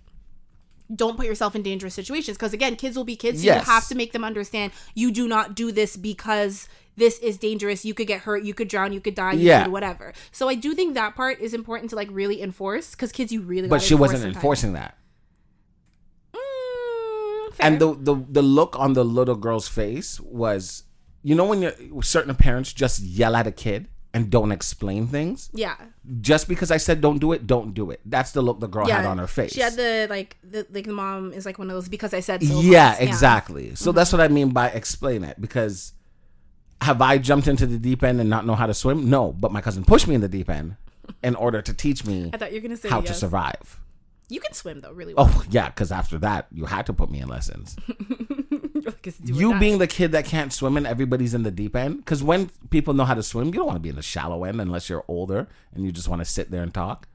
don't put yourself in dangerous situations because again, kids will be kids. So Yes. You have to make them understand you do not do this because this is dangerous. You could get hurt, you could drown, you could die, you Yeah. could whatever. So I do think that part is important to like really enforce because kids you really But she wasn't sometimes. enforcing that. Mm. And the, the the look on the little girl's face was you know when certain parents just yell at a kid and don't explain things? yeah. Just because I said don't do it, don't do it. That's the look the girl Yeah, had on her face. She had the like the like the mom is like one of those because I said so. yeah, moms. exactly. So Mm-hmm. that's what I mean by explain it because have I jumped into the deep end and not know how to swim? No, but my cousin pushed me in the deep end in <laughs> order to teach me I thought you were gonna say how to survive. You can swim though, really oh, well. Oh, <laughs> yeah, because after that, you had to put me in lessons. <laughs> Like, it's do or you being the kid that can't swim and everybody's in the deep end, because when people know how to swim, you don't want to be in the shallow end unless you're older and you just want to sit there and talk.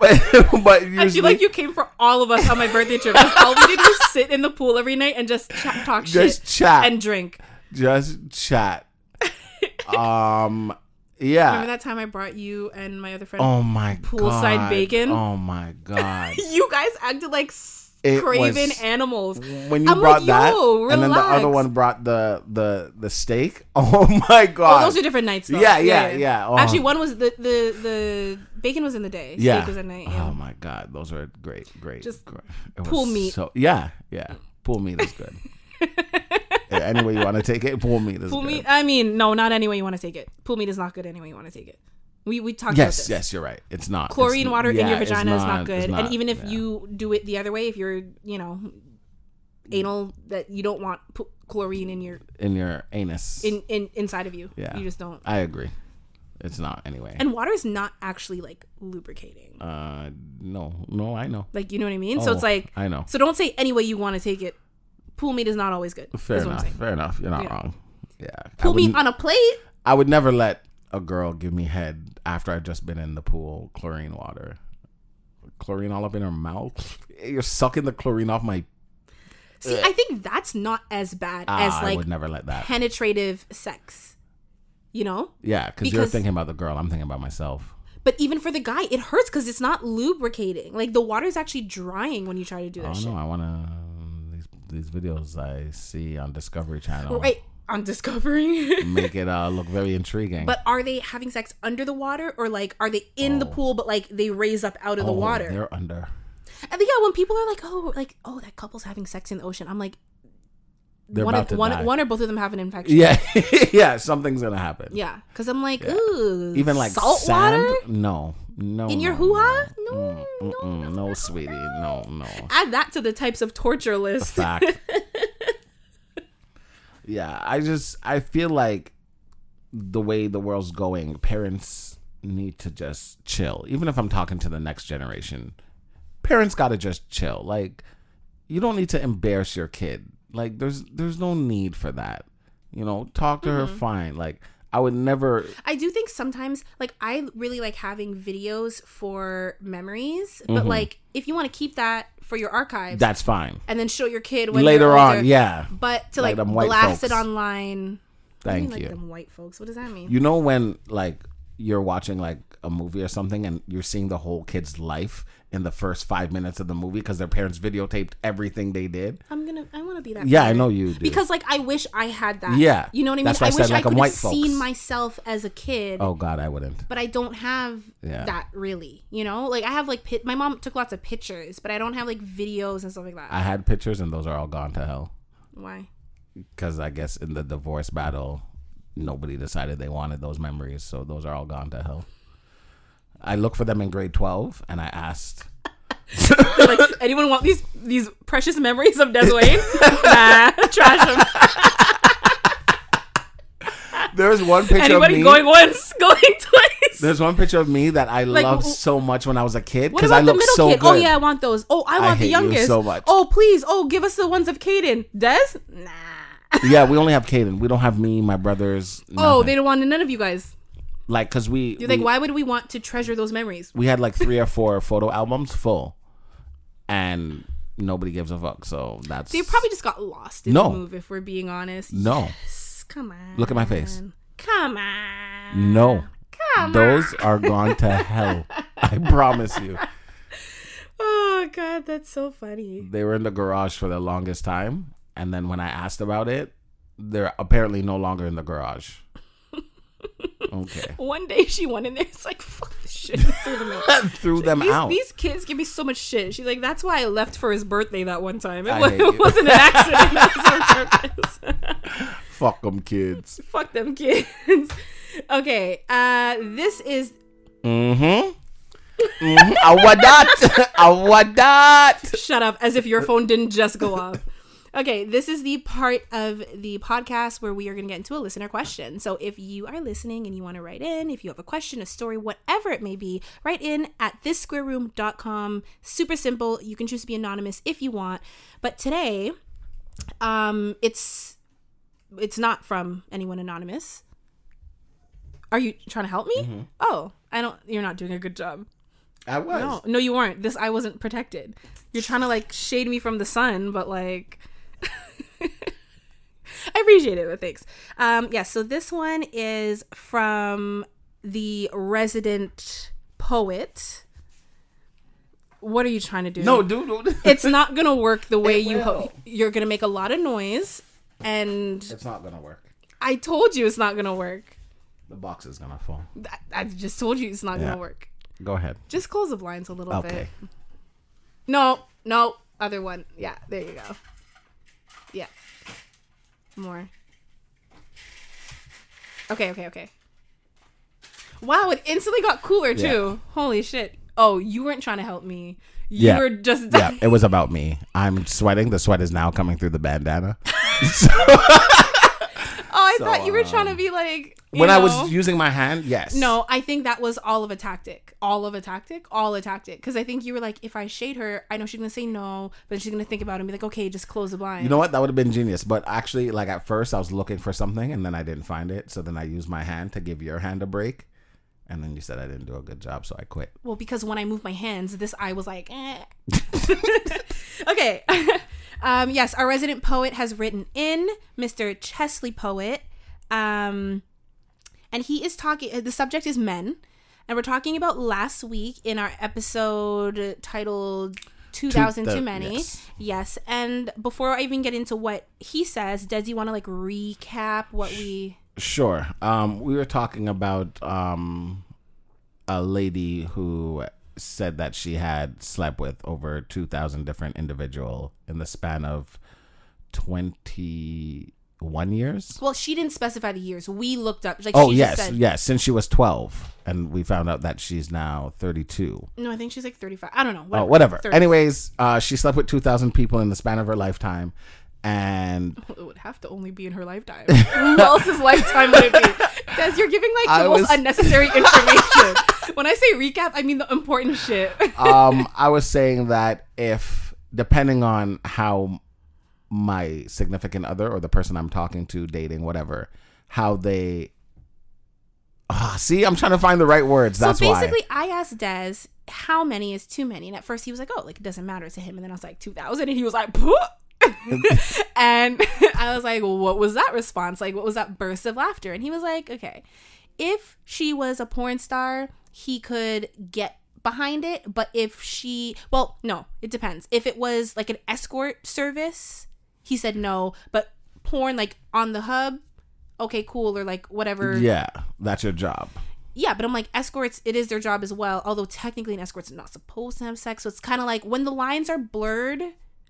But, <laughs> but I feel like you came for all of us on my birthday trip all we did was <laughs> sit in the pool every night and just chat, talk Just shit chat. and drink. just chat. <laughs> um, yeah. Remember that time I brought you and my other friend? Oh my Poolside god. bacon? Oh my god. You guys acted like It craven was- animals. When you I'm brought like, that, yo, and then the other one brought the the the steak. Oh my Oh, god. those are different nights. Though. Yeah, yeah, yeah. Oh. Actually, one was the the the bacon was in the day. yeah. Steak was at night. Yeah. Oh my god, those are great, great. Just great. It pool was meat. So yeah, yeah. Pool meat is good. <laughs> Yeah, any way you want to take it, pool meat is Pool good. meat. I mean, no, not any way you want to take it. Pool meat is not good any way you want to take it. We we talked about Yes, this. yes, you're right. It's not Chlorine It's- water in your vagina is not good. not, and even if yeah. you do it the other way, if you're you know anal, that you don't want chlorine in your in your anus, in, in inside of you. Yeah. You just don't. I agree. It's not anyway. And water is not actually like lubricating. uh, no, no, I know. Like you know what I mean? so Oh, it's like I know. so don't say any way you want to take it. Pool meat is not always good. Fair is what I'm enough. Fair enough. You're not Yeah. wrong. Yeah. Pool meat on a plate. I would never let a girl give me head after I've just been in the pool, chlorine water. Chlorine all up in her mouth. You're sucking the chlorine off my. See, I think that's not as bad Ah, as I like would never let that. penetrative sex. You know? Yeah, because you're thinking about the girl. I'm thinking about myself. But even for the guy, it hurts because it's not lubricating. Like the water is actually drying when you try to do this. I don't shit. know. I want to. These, these videos I see on Discovery Channel Right on Discovery. <laughs> make it uh, look very intriguing. but are they having sex under the water or like are they in the pool but like they raise up out of the Oh, water? They're under. And yeah, when people are like, "Oh, like oh, that couple's having sex in the ocean," I'm like, They're one, about of, to one, die. one or both of them have an infection. Yeah, <laughs> yeah. Something's gonna happen. yeah. Because I'm like, ooh, Even like salt sand? water No, no. in your no, hoo ha. No, No, Mm, mm-mm, no, sweetie. No, no. add that to the types of torture list. Fact. <laughs> yeah, I just I feel like the way the world's going, parents need to just chill. Even if I'm talking to the next generation, parents got to just chill. Like you don't need to embarrass your kid. Like there's there's no need for that. You know, talk to her Mm-hmm. fine. Like I would never I do think sometimes, like, I really like having videos for memories, but like, if you want to keep that for your archives Mm-hmm. that's fine. and then show your kid when Later on, yeah. But to Like like, blast folks. it online. Thank you like them white folks. What does that mean? You know when like you're watching like a movie or something and you're seeing the whole kid's life in the first five minutes of the movie because their parents videotaped everything they did. I'm gonna. I want to be that. Yeah, I know you do. Because like I wish I had that. Yeah. you know what I mean. That's why I I said wish like I could white have seen myself as a kid. oh God, I wouldn't. But I don't have Yeah. that really, you know. Like I have like pit. My mom took lots of pictures, but I don't have like videos and stuff like that. I had pictures and those are all gone to hell Why? because I guess in the divorce battle, nobody decided they wanted those memories, so those are all gone to hell. I looked for them in grade twelve and I asked. like anyone want these these precious memories of Des Wayne? <laughs> nah, trash them. There's one picture Anybody of me. going once, <laughs> going twice. There's one picture of me that I Like, loved w- so much when I was a kid What because about I the looked middle so kid? Oh, good. Oh yeah, I want those. Oh, I want hate the you youngest. so much. Oh please. Oh, give us the ones of Caden. Des? Nah. Yeah, we only have Caden. We don't have me, my brothers. Oh, nothing. they don't want none of you guys. like because we You're we, like, why would we want to treasure those memories? we had like three or four <laughs> photo albums full, and nobody gives a fuck. So that's They probably just got lost in No. the move, if we're being honest. no, Yes, come on. Look at my face. Come on. no. Come Those are gone to hell. <laughs> I promise you. Oh god, that's so funny. They were in the garage for the longest time, and then when I asked about it, they're apparently no longer in the garage. <laughs> Okay. One day she went in there. It's like fuck this shit. threw them out. <laughs> Threw them These, out. these kids give me so much shit. She's like, that's why I left for his birthday that one time. It, I wa- hate it you. wasn't an accident. It was on purpose. <laughs> Fuck them kids. Fuck them kids. okay, uh, this is Mm-hmm. mm-hmm. Awadat. Awadat. shut up as if your phone didn't just go off. Okay, this is the part of the podcast where we are going to get into a listener question. So if you are listening and you want to write in, if you have a question, a story, whatever it may be, write in at thissquareroom.com. Super simple. You can choose to be anonymous if you want. But today, um, it's it's not from anyone anonymous. Are you trying to help me? Oh, I don't. You're not doing a good job. I was. No, no, you weren't. This I wasn't protected. You're trying to like shade me from the sun, but like, <laughs> I appreciate it, but thanks. Um, yeah. So this one is from the resident poet. What are you trying to do? No, dude. dude. <laughs> it's not gonna work the way you ho- will. you're gonna make a lot of noise, and It's not gonna work. I told you it's not gonna work. The box is gonna fall. I, I just told you it's not Yeah. gonna work. Go ahead. Just close the blinds a little Okay. bit. No, no, other one. Yeah, there you go. Yeah. More. Okay, okay, okay. Wow, it instantly got cooler too. Holy shit. Oh, you weren't trying to help me. You Yeah. were just Yeah, it was about me. I'm sweating. The sweat is now coming through the bandana. I <laughs> <laughs> <laughs> So, thought you were trying to um, be like when I was using my hand, yes. No, I think that was all of a tactic. All of a tactic. All a tactic. Because I think you were like, if I shade her, I know she's gonna say no, but she's gonna think about it and be like, okay, just close the blind. You know what? That would have been genius. But actually, like at first, I was looking for something and then I didn't find it. So then I used my hand to give your hand a break. And then you said I didn't do a good job, so I quit. Well, because when I moved my hands, this eye was like, eh. <laughs> <laughs> okay. <laughs> um, yes, our resident poet has written in Mr. Chesley Poet. Um, and he is talking, the subject is men. And we're talking about last week in our episode titled 2000 Two- Too the- Many. yes. Yes. And before I even get into what he says, does he want to like recap what we. Sure. Um, we were talking about um, a lady who said that she had slept with over 2,000 different individual in the span of 21 years. Well, she didn't specify the years. We looked up. Like, Oh, she yes. just said, yes. Since she was 12. And we found out that she's now 32. No, I think she's like 35. I don't know. Oh, whatever. 30. Anyways, uh, she slept with 2,000 people in the span of her lifetime. And <laughs> It would have to only be in her lifetime. Who else's lifetime would it be? Des, you're giving like the I most was- unnecessary <laughs> information. when I say recap, I mean the important shit. um, I was saying that if, depending on how my significant other or the person I'm talking to, dating, whatever, how they. Ah, see, I'm trying to find the right words. That's why. so why. basically, I asked Des how many is too many, and at first he was like, "Oh, like it doesn't matter to him," and then I was like, 2,000, and he was like, <laughs> and <laughs> I was like, what was that response? Like, what was that burst of laughter? And he was like, okay, if she was a porn star, he could get behind it. But if she, well, no, it depends. If it was like an escort service, he said no. But porn, like on the hub, okay, cool, or like whatever. Yeah, that's your job. Yeah, but I'm like, escorts, it is their job as well. Although technically, an escort's not supposed to have sex. So it's kind of like when the lines are blurred,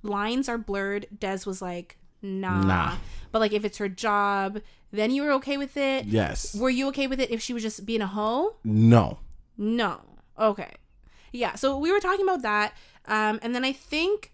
lines are blurred. Des was like, nah. Nah. But like, if it's her job, then you were okay with it. Yes. Were you okay with it if she was just being a hoe? No. No. Okay. Yeah. So we were talking about that. Um, and then I think,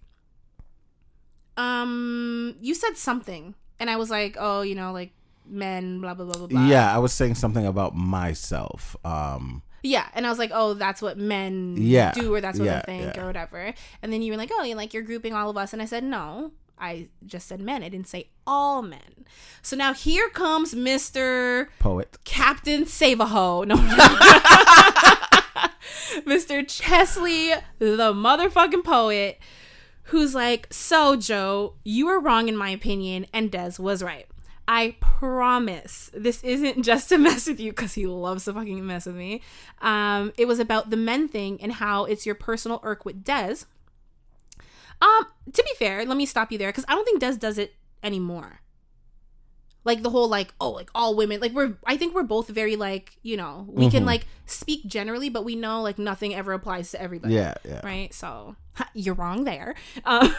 um, you said something, and I was like, oh, you know, like men, blah blah blah blah blah. Yeah, I was saying something about myself. Um, Yeah, and I was like, oh, that's what men Yeah, do, or that's what yeah, they think, yeah. or whatever. And then you were like, oh, you like you're grouping all of us, and I said no. I just said men. I didn't say all men. So now here comes Mr. Poet. Captain Save a Ho. No. <laughs> <laughs> Mr. Chesley, the motherfucking poet, who's like, So, Joe, you were wrong in my opinion, and Des was right. I promise this isn't <laughs> just to mess with you because he loves to fucking mess with me. Um, it was about the men thing and how it's your personal irk with Des. Um, to be fair, let me stop you there because I don't think Des does it anymore. Like the whole like oh like all women like we're I think we're both very like you know we can like speak generally but we know like nothing ever applies to everybody Yeah, yeah. right? So ha, you're wrong there. Um,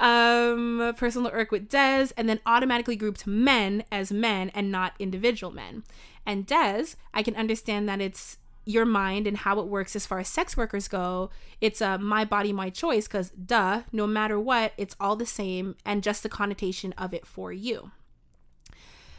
<laughs> um, personal irk with Des, and then automatically grouped men as men and not individual men. And Des, I can understand that it's your mind and how it works as far as sex workers go. It's a my body, my choice, because duh, no matter what, it's all the same and just the connotation of it for you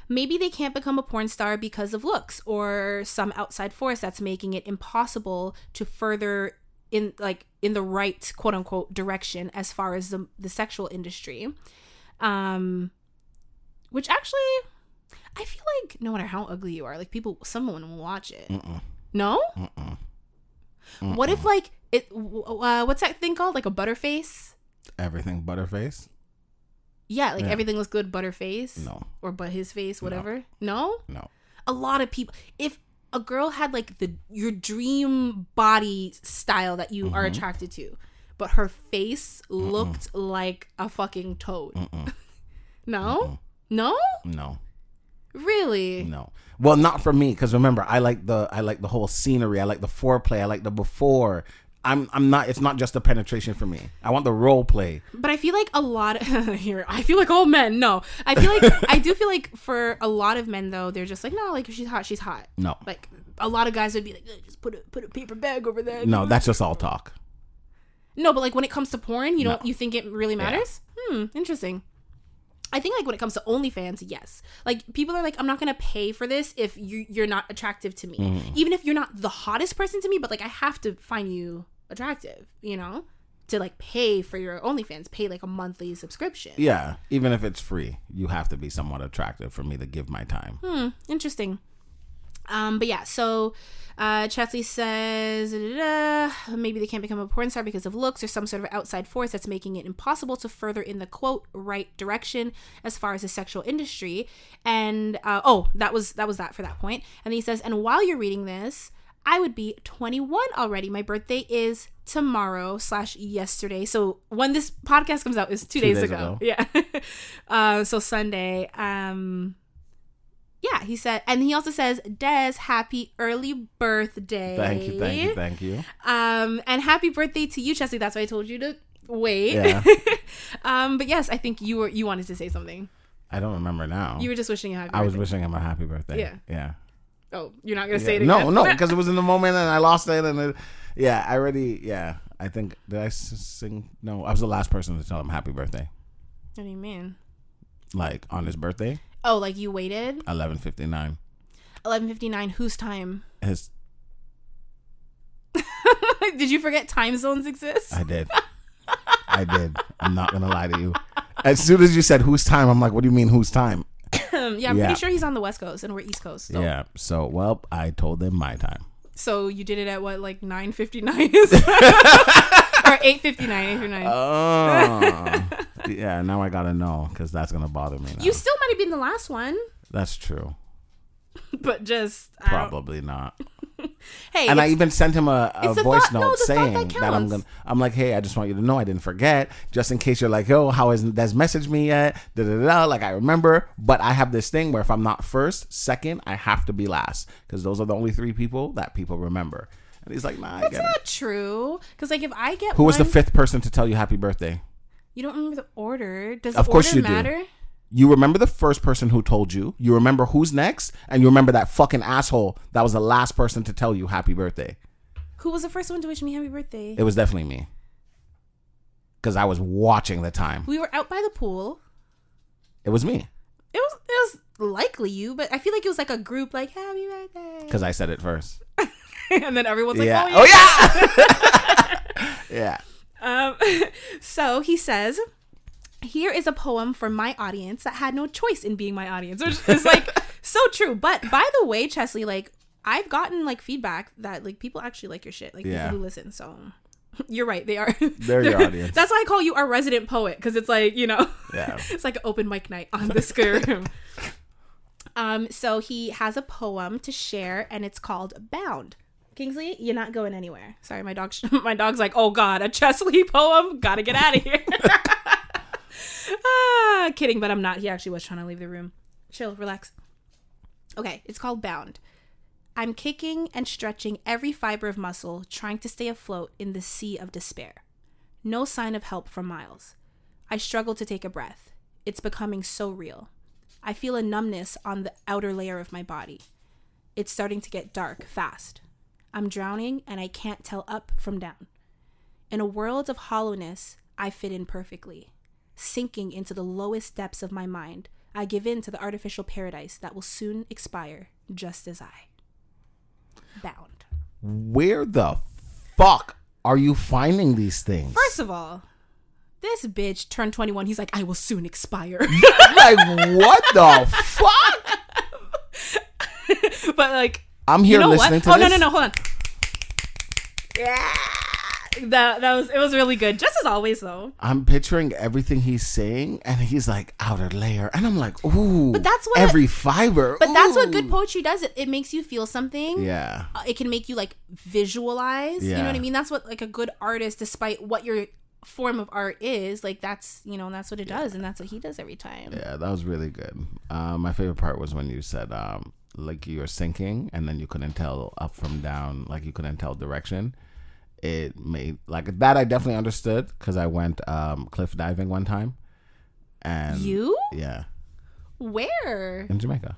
maybe they can't become a porn star because of looks or some outside force that's making it impossible to further in like in the right quote unquote direction as far as the, the sexual industry. Um which actually i feel like no matter how ugly you are like people someone will watch it. No? What if like it uh, what's that thing called? Like a butterface? Everything butterface? Yeah like Yeah. everything looks good butterface No, or but his face whatever no? no. a lot of people if a girl had like the your dream body style that you are mm-hmm. attracted to but her face looked like a fucking toad <laughs> no no No. really No. Well, not for me, because remember, I like the I like the whole scenery. I like the foreplay. I like the before. I'm I'm not. It's not just the penetration for me. I want the role play. but i feel like a lot of <laughs> here i feel like all men no i feel like i do feel like for a lot of men though they're just like no like if she's hot she's hot No, like a lot of guys would be like just put a put a paper bag over there no, that's just all talk. No, but like when it comes to porn, you don't No. you think it really matters? Hmm, interesting. I think like when it comes to OnlyFans, yes. Like people are like, I'm not gonna pay for this if you you're not attractive to me, Mm-hmm. even if you're not the hottest person to me. But like I have to find you attractive, you know, to like pay for your OnlyFans, pay like a monthly subscription. Yeah, even if it's free, you have to be somewhat attractive for me to give my time. Hmm, interesting. Um, but yeah, so uh, Chesley says "Da-da-da, maybe they can't become a porn star because of looks or some sort of outside force that's making it impossible to further in the quote right direction as far as the sexual industry. And uh, oh, that was that was that for that point. And he says, and while you're reading this. I would be 21 already. My birthday is tomorrow slash yesterday. So when this podcast comes out is two, days, days ago. ago. Yeah. <laughs> uh, so Sunday. Um, yeah, he said, and he also says, Des, happy early birthday. Thank you, thank you, thank you. Um, and happy birthday to you, Chesley. That's why I told you to wait. Yeah. <laughs> um, but yes, I think you were you wanted to say something. I don't remember now. You were just wishing a happy I was wishing him a happy birthday. Yeah. yeah. Oh, you're not gonna say it no, again. no, <laughs> no, because it was in the moment and I lost it, and it, yeah, I already, yeah. I think did I sing? No, I was the last person to tell him happy birthday, what do you mean? like on his birthday, Oh, like you waited? eleven fifty nine. Eleven fifty nine. Whose time? His, <laughs> Did you forget time zones exist? I did, <laughs> I did. I'm not gonna lie to you. As soon as you said whose time, I'm like, what do you mean whose time? <coughs> yeah, I'm Yeah. pretty sure he's on the West Coast and we're East Coast. So. Yeah. So, well, I told them my time. So you did it at what, like nine fifty nine <laughs> or eight fifty nine, eight fifty nine. Oh, <laughs> yeah. Now I gotta know because that's gonna bother me. Now. You still might have been the last one, that's true. <laughs> but just Probably not. <laughs> Hey, and I even sent him a, a voice thought- note thought saying that that, I'm gonna. I'm like, hey, I just want you to know I didn't forget, just in case you're like, yo, how hasn't Des messaged me yet? Da da da. Like I remember, but I have this thing where if I'm not first, second, I have to be last because those are the only three people that people remember. And he's like, nah, I That's get it. not true. Because like if I get Who was the fifth person to tell you happy birthday? You don't remember the order. Does Of course you do. You remember the first person who told you. You remember who's next, and you remember that fucking asshole that was the last person to tell you happy birthday. Who was the first one to wish me happy birthday? It was definitely me. Because I was watching the time. we were out by the pool. It was me. It was it was likely you, but I feel like it was like a group like happy birthday. Because I said it first. <laughs> and then everyone's like, yeah. oh yeah. Oh, yeah. <laughs> yeah. <laughs> Um, so he says, here is a poem for my audience that had no choice in being my audience, which is like <laughs> so true. But by the way, Chesley, like I've gotten like feedback that like people actually like your shit, like Yeah. people who listen. So <laughs> you're right, they are. They're your <laughs> audience. That's why I call you our resident poet because it's like you know, Yeah. it's like an open mic night on the scare room. Um, so he has a poem to share, and it's called "Bound." Kingsley, you're not going anywhere. Sorry, my dog. My dog's like, "Oh God, a Chesley poem. Gotta get out of here." <laughs> ah, kidding, but I'm not. He actually was trying to leave the room. Chill, relax. Okay, it's called Bound. I'm kicking and stretching every fiber of muscle, trying to stay afloat in the sea of despair. No sign of help from miles. I struggle to take a breath. It's becoming so real. I feel a numbness on the outer layer of my body. It's starting to get dark fast. I'm drowning and I can't tell up from down. In a world of hollowness, I fit in perfectly. Sinking into the lowest depths of my mind, I give in to the artificial paradise that will soon expire, just as I. Bound. Where the fuck are you finding these things? First of all, this bitch turned 21. He's like, I will soon expire. <laughs> like what the fuck? <laughs> but like, I'm here you know listening what? to oh this. no no no, hold on. Yeah, that that was it was really good. Just as always though. I'm picturing everything he's saying, and he's like outer layer, and I'm like, ooh. But that's what- every fiber. But that's what good poetry does. It it makes you feel something. Yeah, Uh, It can make you like visualize. You know what I mean? That's what like a good artist, despite what your form of art is, like that's you know that's what it does, and that's what he does every time. yeah, that was really good. Um, my favorite part was when you said, um, like you were sinking, and then you couldn't tell up from down, like you couldn't tell direction. It made like that. I definitely understood because I went um cliff diving one time, and You yeah, where in Jamaica.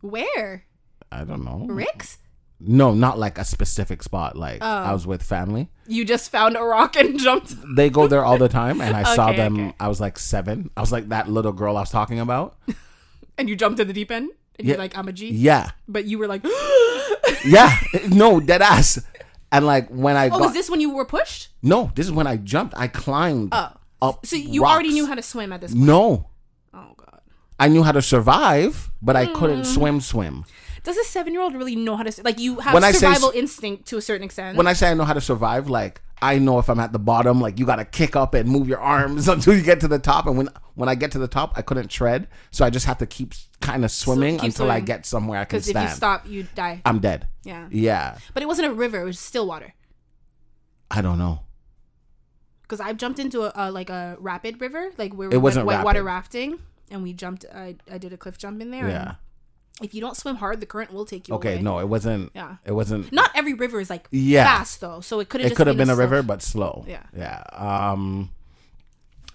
where I don't know. Rick's? No, not like a specific spot. Like Oh. I was with family. You just found a rock and jumped. <laughs> They go there all the time, and I saw them. okay. I was like seven. I was like that little girl I was talking about. <laughs> and you jumped in the deep end and Yeah. you're like i'm a g Yeah, but you were like <gasps> yeah. no, dead ass. And like when I oh got is this when you were pushed no, this is when I jumped. I climbed oh up. so you already knew how to swim at this point No, oh god I knew how to survive, but I couldn't Mm. swim. Swim. does a seven year old really know how to like you have When I say survival instinct to a certain extent When I say I know how to survive, like I know if I'm at the bottom, like you got to kick up and move your arms <laughs> until you get to the top. And when when I get to the top, I couldn't tread, so I just have to keep kind of swimming keep until I get somewhere I can stand. because if you stop you die I'm dead. yeah Yeah, but it wasn't a river it was still water I don't know. because i've jumped into a, a like a rapid river like where we It wasn't whitewater rafting and we jumped I, I did a cliff jump in there Yeah. If you don't swim hard the current will take you Okay, away. no, it wasn't. Yeah. it wasn't. not every river is like Yeah. fast though so it could have it could have been a slow- river, but slow. Yeah. yeah. Um,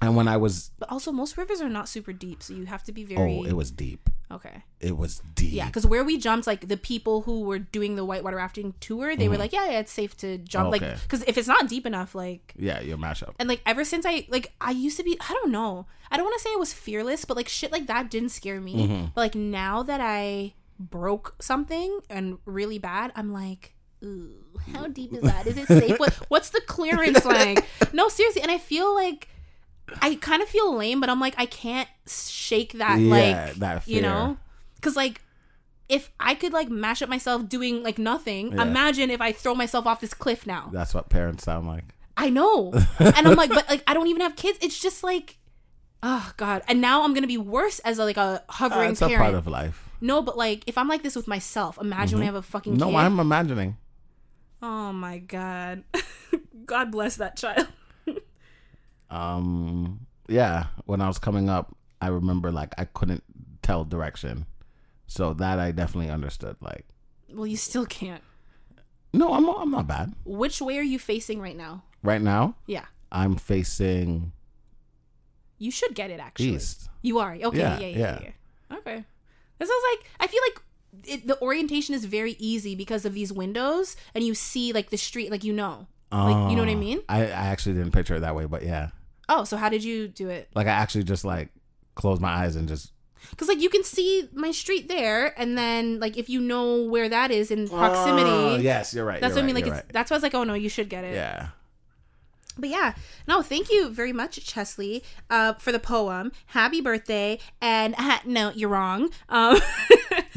and when I was, But also, most rivers are not super deep, so you have to be very oh, it was deep. Okay. It was deep. Yeah, because where we jumped, like the people who were doing the whitewater rafting tour, they were like, "Yeah, yeah, it's safe to jump." Like, Mm-hmm. Because if it's not deep enough, like, yeah, your mashup. and like ever since I like I used to be, I don't know, I don't want to say I was fearless, but like shit like that didn't scare me. Mm-hmm. But like now that I broke something and really bad, I'm like. Ooh, how deep is that? Is it safe? <laughs> What, what's the clearance like? No, seriously. And I feel like I kind of feel lame, but I'm like, I can't shake that, Yeah, like, that you know? Because, like, if I could, like, mash up myself doing, like, nothing, Yeah. imagine if I throw myself off this cliff now. That's what parents sound like. I know. and I'm like, but, like, I don't even have kids. It's just like, oh, God. And now I'm going to be worse as, a, like, a hovering That's a parent. part of life. no, but, like, if I'm like this with myself, imagine when I have a fucking Mm-hmm. No, kid. I'm imagining. Oh, my God. <laughs> God bless that child. Um, yeah, when I was coming up, I remember like I couldn't tell direction, so that I definitely understood. Like, Well, you still can't. no, I'm I'm not bad Which way are you facing right now? right now. Yeah. I'm facing You should get it actually. east. You are. Okay. Yeah, Yeah, yeah, yeah. yeah. yeah. Okay. This is like I feel like it, the orientation is very easy because of these windows and you see like the street like you know. Like you know what I Oh, mean? I, I actually didn't picture it that way, but yeah, Oh, so how did you do it? like I actually just like closed my eyes and just Cuz like you can see my street there and then like if you know where that is in proximity. Oh, yes, you're right. That's you're what I mean like it's that's why I was like oh no, you should get it. yeah. But yeah, no, thank you very much, Chesley, uh, for the poem. Happy birthday! And ha- no, you're wrong. Um,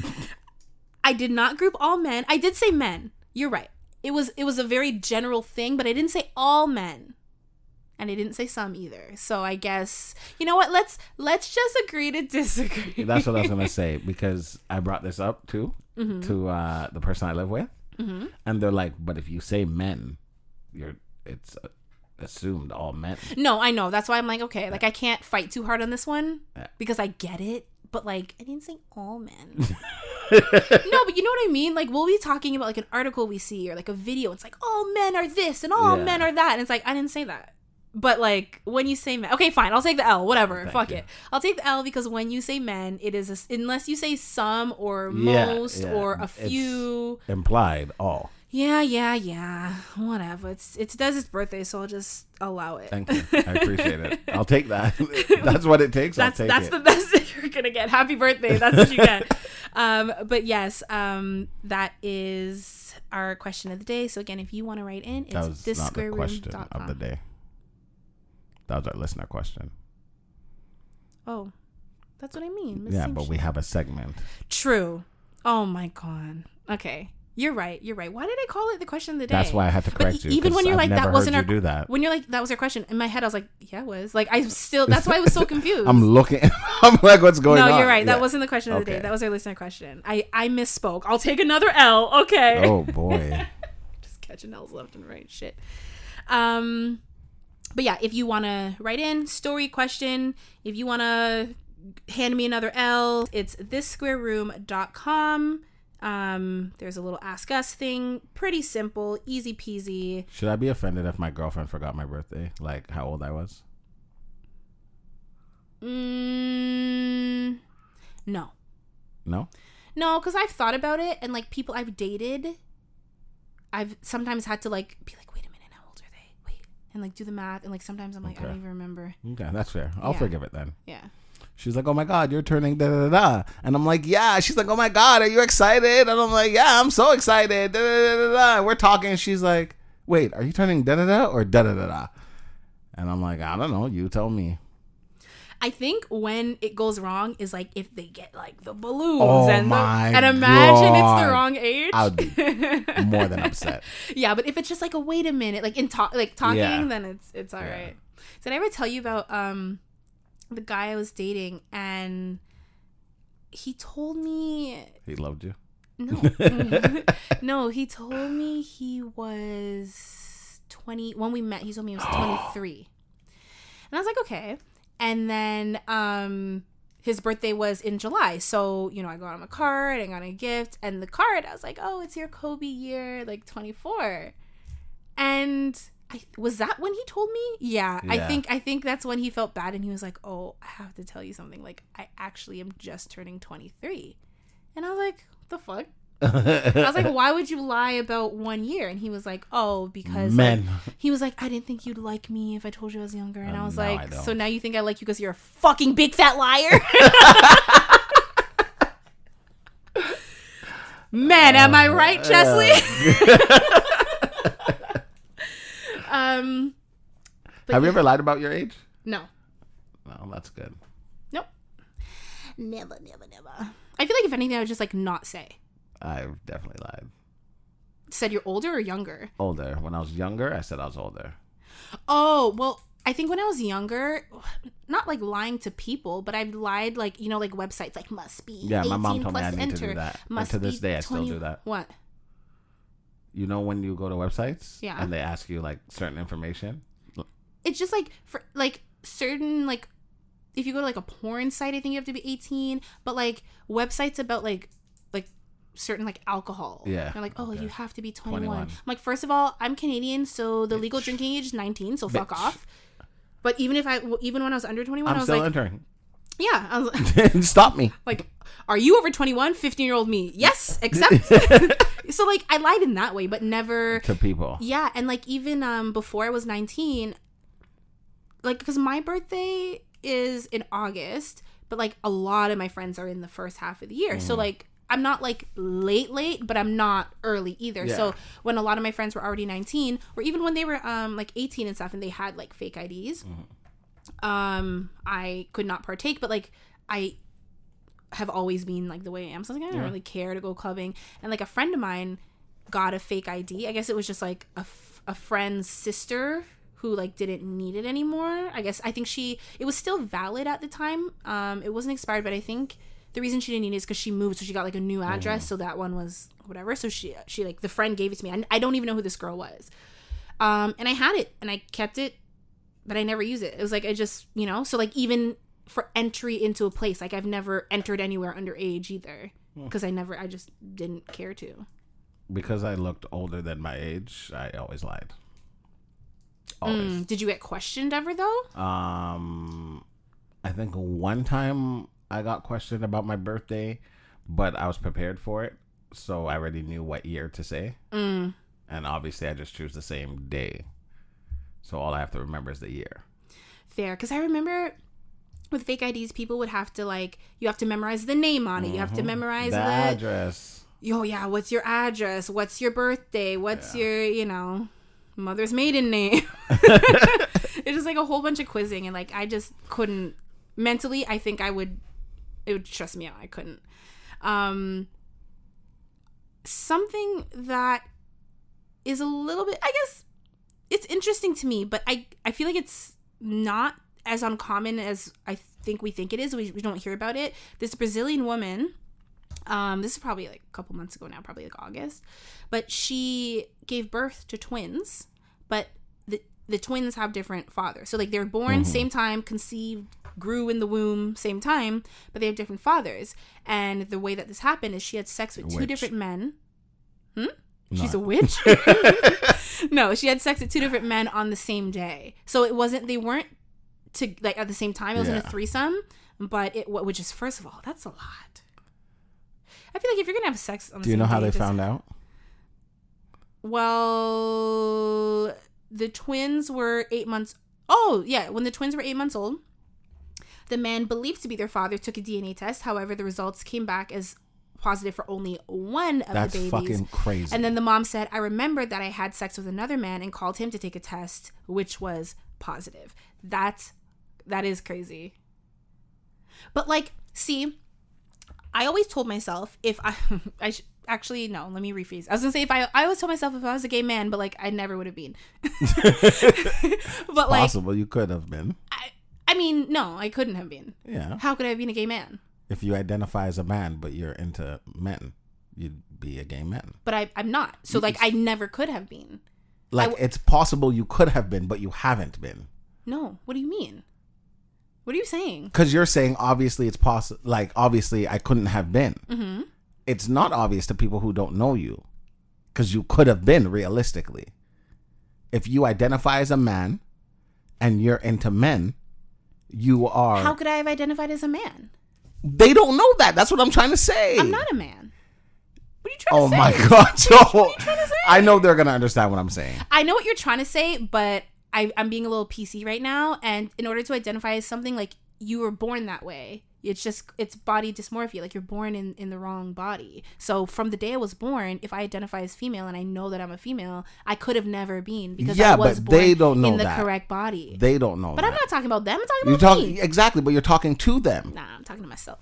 <laughs> I did not group all men. I did say men. You're right. It was it was a very general thing, but I didn't say all men, and I didn't say some either. So I guess you know what? Let's let's just agree to <laughs> disagree. That's what I was gonna say because I brought this up too Mm-hmm. to uh, the person I live with, and they're like, "But if you say men, you're it's uh, assumed all men." No, I know. That's why I'm like, okay, like I can't fight too hard on this one Yeah. because I get it. But like, I didn't say all men. <laughs> no, but you know what I mean. Like, we'll be talking about like an article we see or like a video. It's like all men are this and all Yeah. men are that, and it's like I didn't say that. But like when you say men, okay, fine, I'll take the L. Whatever, Thank fuck you. it. I'll take the L because when you say men, it is a unless you say some or Yeah, most yeah. or a It's- few. Implied all. Yeah, yeah, yeah. Whatever. It's it's Des's birthday, so I'll just allow it. Thank you. I appreciate it. <laughs> I'll take that. <laughs> That's what it takes. that's I'll take that's it. the <laughs> best that you're gonna get. Happy birthday. That's what you get. um, but yes, um, that is our question of the day. So again, if you want to write in, it's this not the question of the day. That was our listener question. Oh, that's what I mean. Yeah, Same but shit. we have a segment. true. Oh my god. Okay. You're right. You're right. Why did I call it the question of the day? That's why I had to correct e- you. Even when you're I've like that wasn't our do that. when you're like that was our question in my head, I was like, yeah, it was like I still. That's why I was so <laughs> confused. I'm looking. <laughs> I'm like, what's going no, on? No, you're right. That wasn't the question of the day. That was our listener question. I I misspoke. I'll take another L. Okay. Oh boy. <laughs> just catching L's left and right. Shit. Um, but yeah, if you want to write in story question, if you want to hand me another L, it's thissquareroom.com. Um, there's a little ask us thing. Pretty simple, easy peasy. Should I be offended if my girlfriend forgot my birthday? Like how old I was? Mm, no. No. No, because I've thought about it, and like people I've dated, I've sometimes had to like be like, wait a minute, how old are they? Wait, and like do the math, and like sometimes I'm like, I don't even remember. Okay, that's fair. I'll Yeah. forgive it then. Yeah. She's like, "Oh my god, you're turning da da da,", da. and I'm like, "Yeah." She's like, "Oh my god, are you excited?" And I'm like, "Yeah, I'm so excited." Da, da, da, da, da. We're talking. She's like, "Wait, are you turning da da da or da da da da?" And I'm like, "I don't know. You tell me." I think when it goes wrong is like if they get like the balloons Oh and the, and imagine it's the wrong age. I would be <laughs> more than upset. yeah, but if it's just like a wait a minute, like in talk, like talking, Yeah. then it's it's all Yeah. right. Did I ever tell you about um the guy I was dating and he told me He loved you. no <laughs> <laughs> no he told me he was twenty when we met. He told me he was <gasps> twenty three, and I was like okay. And then um his birthday was in July. So, you know, I got him a card, I got him a gift, and the card, I was like, oh, it's your Kobe year, like 24. And I was that when he told me? Yeah, I think I think that's when he felt bad and he was like, "Oh, I have to tell you something. Like, I actually am just turning 23." And I was like, "The fuck?" I was like, <laughs> "Why would you lie about one year?" And he was like, "Oh, because like, he was like, I didn't think you'd like me if I told you I was younger. And I Um, was now I like, so now you think I like you because you're a fucking big fat liar? <laughs> Man, am I right, Chesley? <laughs> um, Have you yeah. ever lied about your age? No. No, that's good. Nope. Never, never, never. I feel like if anything, I would just like not say. I've definitely lied. Said you're older or younger? Older. When I was younger, I said I was older. Oh, well, I think when I was younger, not like lying to people, but I've lied like, you know, like websites like must be. Yeah, my mom told me I need to do enter, that. And Must to this day, I still do that. What? You know when you go to websites Yeah. and they ask you like certain information? It's just like for like certain like if you go to like a porn site, I think you have to be 18, but like websites about like certain like alcohol. Yeah, They're like, "Oh, okay. you have to be 21." 21. I'm like, first of all, I'm Canadian, so the legal drinking age is 19, so fuck off." But even if I even when I was under 21, I I'm was still like, entering. "Yeah, I was like, <laughs> Stop me. <laughs> like are you over 21 15 year old me yes <laughs> except. so like i lied in that way but never to people. yeah and like even um before i was 19 like because my birthday is in august but like a lot of my friends are in the first half of the year so like I'm not like late late, but I'm not early either. Yeah. So when a lot of my friends were already 19 or even when they were um like 18 and stuff and they had like fake IDs, um I could not partake, but like I have always been like the way I am. So I like, I don't really care to go clubbing. And like a friend of mine got a fake ID. I guess it was just like a, f- a friend's sister who like didn't need it anymore. I guess I think she it was still valid at the time. Um, it wasn't expired, but I think the reason she didn't need it is because she moved, so she got like a new address. So that one was whatever. So she she like the friend gave it to me. and I don't even know who this girl was. Um, and I had it and I kept it, but I never used it. It was like I just you know so like even for entry into a place like I've never entered anywhere underage either because I never I just didn't care to. Because I looked older than my age, I always lied. Always. Mm, Did you get questioned ever though? Um, I think one time I got questioned about my birthday, but I was prepared for it, so I already knew what year to say. Mm. And obviously, I just choose the same day, so all I have to remember is the year. Fair, because I remember with fake IDs, people would have to like you have to memorize the name on it. You have to memorize The the, address. yo yeah. What's your address? What's your birthday? What's your you know mother's maiden name? <laughs> <laughs> it's just like a whole bunch of quizzing, and like I just couldn't mentally. I think I would it would stress me out. I couldn't. Um, something that is a little bit, I guess, it's interesting to me, but I I feel like it's not as uncommon as I think we think it is. We, we don't hear about it. This Brazilian woman, um, this is probably like a couple months ago now, probably like August, but she gave birth to twins, but the the twins have different fathers. So like they're born same time, conceived, grew in the womb same time, but they have different fathers. And the way that this happened is she had sex with two different men. Hmm? She's a witch? <laughs> <laughs> no, she had sex with two different men on the same day. So it wasn't they weren't to like at the same time. It was in a threesome, but it which is first of all, that's a lot. I feel like if you're gonna have sex on the Do you know how they just- found out? Well, the twins were eight months. Oh yeah, when the twins were eight months old, the man believed to be their father took a DNA test. However, the results came back as positive for only one of That's the babies. That's fucking crazy. And then the mom said, I remembered that I had sex with another man and called him to take a test, which was positive. That's that is crazy. But like, see, I always told myself if I <laughs> I sh- actually no, let me rephrase. I was gonna say if I I always told myself if I was a gay man, but like I never would have been. <laughs> <laughs> but like Possible you could have been. I I mean, no, I couldn't have been. Yeah. How could I have been a gay man? If you identify as a man but you're into men, you'd be a gay man. But I I'm not. So like I never could have been. Like w- it's possible you could have been, but you haven't been. No. What do you mean? What are you saying? Because you're saying obviously it's possible. Like obviously I couldn't have been. Mm-hmm. It's not obvious to people who don't know you, because you could have been realistically. If you identify as a man, and you're into men, you are. How could I have identified as a man? they don't know that. That's what I'm trying to say. I'm not a man. What are you trying Oh to say? Oh my god, Joel! trying to say? I know they're gonna understand what I'm saying. I know what you're trying to say, but I, I'm being a little PC right now. And in order to identify as something, like you were born that way. It's just it's body dysmorphia. Like you're born in in the wrong body. So from the day I was born, if I identify as female and I know that I'm a female, I could have never been because Yeah, I was but born they don't know in the that. correct body. They don't know. but that. I'm not talking about them. I'm talking You about talk me. exactly, but you're talking to them. Nah, I'm talking to myself.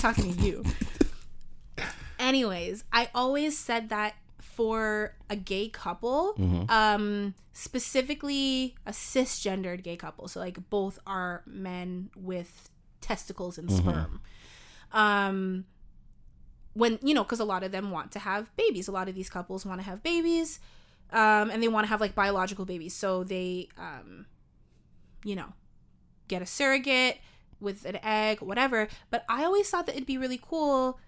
talking to you. <laughs> Anyways, I always said that for a gay couple, um, specifically a cisgendered gay couple, so like both are men with testicles and sperm. Um, when you know, because a lot of them want to have babies. A lot of these couples want to have babies, um, and they want to have like biological babies. So they, um, you know, get a surrogate with an egg, whatever. But I always thought that it'd be really cool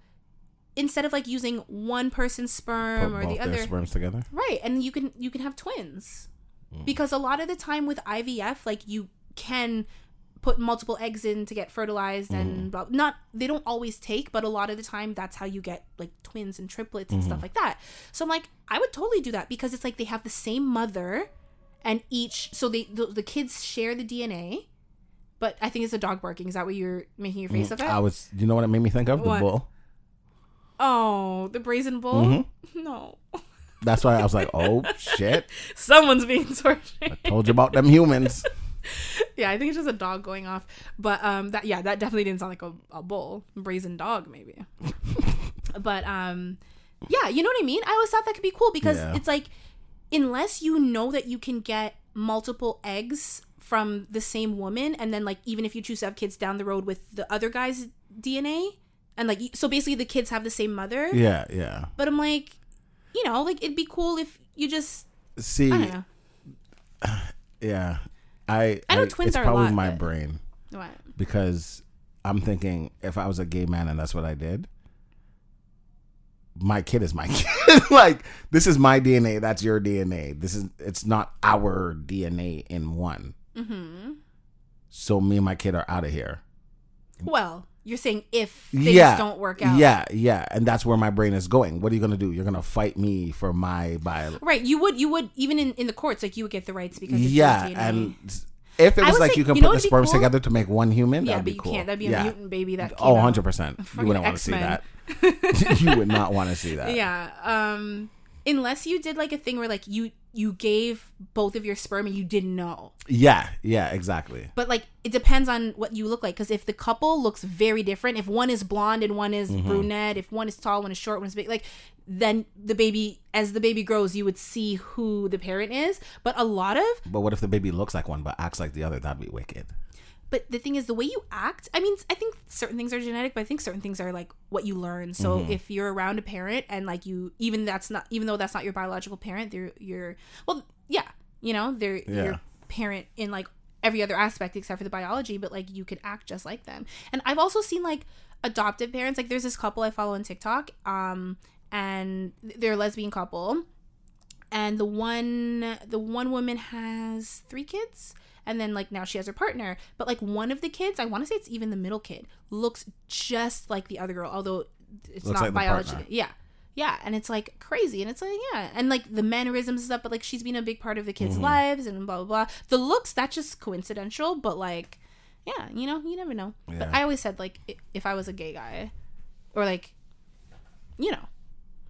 instead of like using one person's sperm Put or the other. sperms together. Right, and you can you can have twins. Mm. Because a lot of the time with IVF, like you can put multiple eggs in to get fertilized Mm. and blah, not they don't always take, but a lot of the time that's how you get like twins and triplets and Mm-hmm. stuff like that. So I'm like, I would totally do that because it's like they have the same mother and each so they the, the kids share the DNA. But I think it's a dog barking. Is that what you're making your face? Mm, I was. You know what it made me think of? What? The bull. Oh, the brazen bull. Mm-hmm. <laughs> No, That's why I was like, oh shit! <laughs> someone's being tortured. I told you about them humans. <laughs> <laughs> yeah, I think it's just a dog going off. But um, that yeah, that definitely didn't sound like a, a bull, brazen dog maybe. <laughs> but um, yeah, you know what I mean. I always thought that could be cool because Yeah. it's like unless you know that you can get multiple eggs from the same woman, and then like even if you choose to have kids down the road with the other guy's DNA, and like so basically the kids have the same mother. Yeah, yeah. But I'm like, you know, like it'd be cool if you just See, I don't know. <sighs> yeah, I. I know twins it's are a probably lot, my but- brain What? because I'm thinking if I was a gay man and that's what I did, my kid is my <laughs> kid. <laughs> like this is my DNA. That's your DNA. This is it's not our DNA in one. Mm-hmm. So me and my kid are out of here. Well, you're saying if things yeah, don't work out. Yeah, yeah, and that's where my brain is going. What are you gonna do? You're gonna fight me for my bio? Right, you would, you would, even in, in the courts, like you would get the rights because it's Yeah, and if it was like say- you can you know put the sperms cool? together to make one human, yeah, that'd but be you cool. can't. That'd be a yeah. mutant baby that. Oh, came out. 100 percent. You wouldn't want to see that. <laughs> you would not want to see that. <laughs> Yeah, um, unless you did like a thing where like you you gave both of your sperm and you didn't know. Yeah, yeah, exactly. But like it depends on what you look like because if the couple looks very different, if one is blonde and one is Mm-hmm. brunette, if one is tall, one is short, one is big, like then the baby as the baby grows, you would see who the parent is. But a lot of But what if the baby looks like one but acts like the other? That'd be wicked. But the thing is the way you act i mean i think certain things are genetic but i think certain things are like what you learn so Mm-hmm. if you're around a parent and like you even that's not even though that's not your biological parent they're your well yeah you know they're Yeah. your parent in like every other aspect except for the biology but like you could act just like them and i've also seen like adoptive parents like there's this couple i follow on tiktok um and they're a lesbian couple and the one the one woman has three kids and then like now she has her partner. But like one of the kids i want to say it's even the middle kid looks just like the other girl although it's Looks not like biology yeah. Yeah and it's like crazy and it's like yeah and like the mannerisms and stuff but like she's been a big part of the kids Mm-hmm. lives and blah blah blah. The looks that's just coincidental but like yeah you know you never know. But i always said like if i was a gay guy or like you know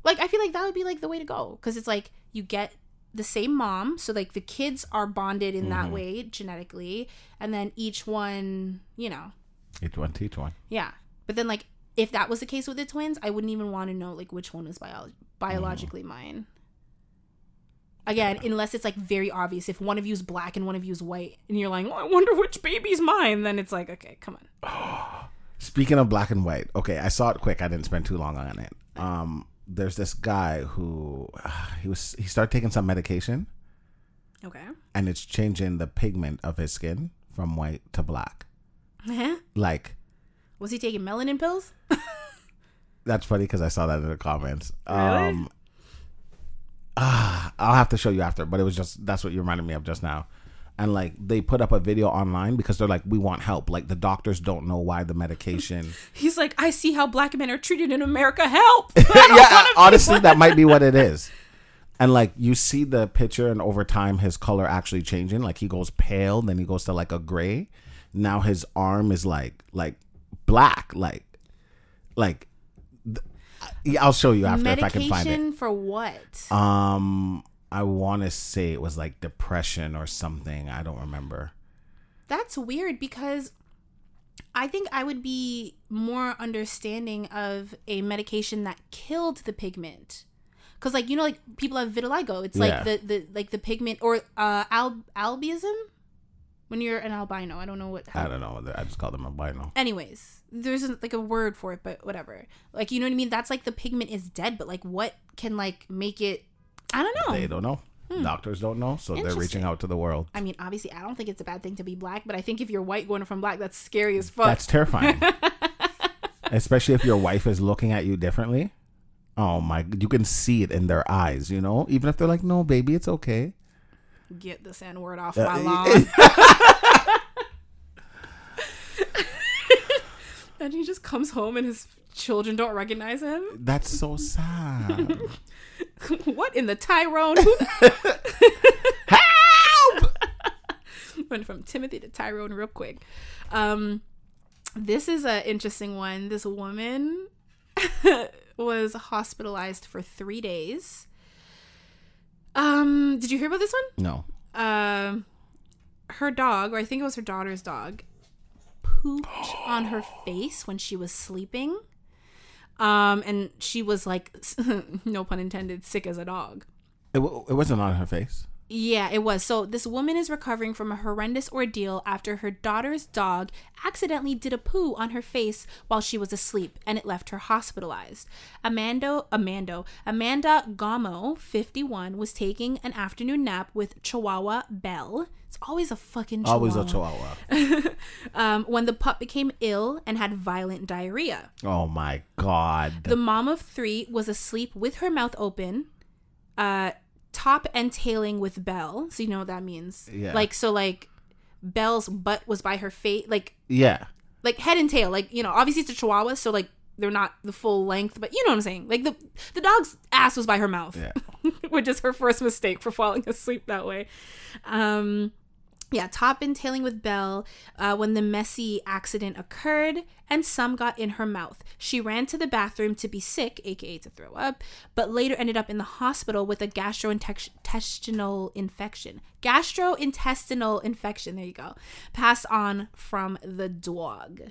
like i feel like that would be like the way to go because it's like you get the same mom so like the kids are bonded in Mm-hmm. that way genetically and then each one you know Each one, teach one. yeah but then like if that was the case with the twins i wouldn't even want to know like which one was bio- biologically mine again unless it's like very obvious if one of you is black and one of you is white and you're like oh, i wonder which baby's mine then it's like okay come on <gasps> Speaking of black and white, okay, I saw it quick. I didn't spend too long on it. Um, there's this guy who he was he started taking some medication okay and it's changing the pigment of his skin from white to black. Like was he taking melanin pills <laughs> that's funny because I saw that in the comments. Really? Um, ah, <sighs> I'll have to show you after, but it was just that's what you reminded me of just now. And like they put up a video online because they're like, we want help. Like the doctors don't know why the medication. <laughs> He's like, I see how black men are treated in America. Help! <laughs> Yeah, honestly, that might be what it is. And like you see the picture, and over time, his color actually changing. Like he goes pale, then he goes to like a gray. Now his arm is like like black, like like. th- I'll show you after if I can find it. Medication for what? Um, I want to say it was like depression or something. I don't remember. That's weird because I think I would be more understanding of a medication that killed the pigment. Cause like you know like people have vitiligo. It's Yeah. like the, the like the pigment or uh al- albinism when you're an albino. I don't know what. I don't know. I just call them albino. anyways there's like a word for it but whatever like you know what i mean that's like the pigment is dead but like what can like make it i don't know They don't know. Doctors don't know, so they're reaching Hmm. Out to the world. i mean obviously i don't think it's a bad thing to be black but i think if you're white going from black that's scary as fuck That's terrifying. <laughs> Especially if your wife is looking at you differently. Oh my, you can see it in their eyes, you know? Even if they're like, no, baby, it's okay. get this n word off Uh, my lawn <laughs> <laughs> and he just comes home and his children don't recognize him <laughs> That's so sad. <laughs> what in the tyrone <laughs> Help! went from Timothy to Tyrone real quick. Um, this is an interesting one. This woman, was hospitalized for three days. Um, did you hear about this one? No. Um, her dog, or I think it was her daughter's dog, pooped on her face when she was sleeping. Um, and she was like, <laughs> no pun intended, sick as a dog. It, w- it wasn't on her face. Yeah, it was. So this woman is recovering from a horrendous ordeal after her daughter's dog accidentally did a poo on her face while she was asleep, and it left her hospitalized. Amanda, Amando, Amanda Gamo, 51, was taking an afternoon nap with Chihuahua Belle. It's always a fucking Chihuahua. Always a chihuahua. <laughs> um, when the pup became ill and had violent diarrhea. oh my god. The mom of three was asleep with her mouth open, uh, top and tailing with Belle. So you know what that means. Yeah. Like so, like Belle's butt was by her face, like yeah. like head and tail. Like you know, obviously it's a Chihuahua, so like they're not the full length, but you know what I'm saying. Like the the dog's ass was by her mouth, Yeah. <laughs> which is her first mistake for falling asleep that way. Um, yeah, top and tailing with Belle uh, when the messy accident occurred, and some got in her mouth. She ran to the bathroom to be sick, aka to throw up, but later ended up in the hospital with a gastrointestinal infection. Gastrointestinal infection, there you go. Passed on from the dog.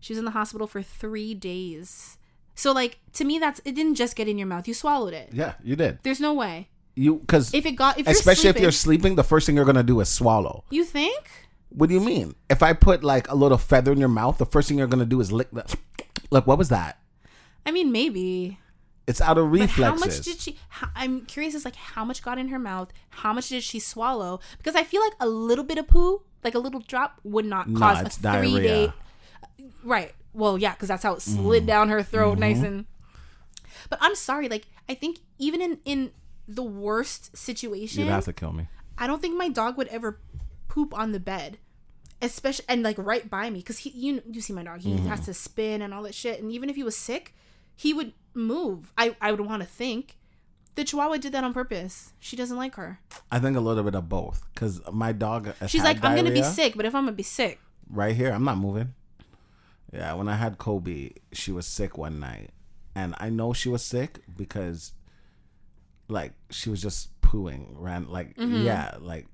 She was in the hospital for three days. So, like, to me, that's it didn't just get in your mouth, you swallowed it. Yeah, you did. There's no way. You because If it got, if you're especially if you're sleeping, the first thing you're gonna do is swallow. you think? What do you mean? If I put like a little feather in your mouth, the first thing you're gonna do is lick the. Look, what was that? I mean, maybe. It's out of But reflexes. how much did she? How, I'm curious. Is like how much got in her mouth? How much did she swallow? Because I feel like a little bit of poo, like a little drop, would not No, cause a three day. Right. Well, yeah, because that's how it Mm-hmm. slid down her throat, nice and. But I'm sorry. Like I think even in in the worst situation, You'd have to kill me. I don't think my dog would ever poop on the bed, especially and like right by me because he you you see my dog he Mm-hmm. has to spin and all that shit and even if he was sick, he would move. I I would want to think. The Chihuahua did that on purpose. She doesn't like her. I think a little bit of both. Because my dog. She's like, I'm gonna be sick, but if I'm gonna be sick, right here. I'm not moving. Yeah, when I had Kobe, she was sick one night, and I know she was sick because, like, she was just pooing, ran like Mm-hmm. yeah, like,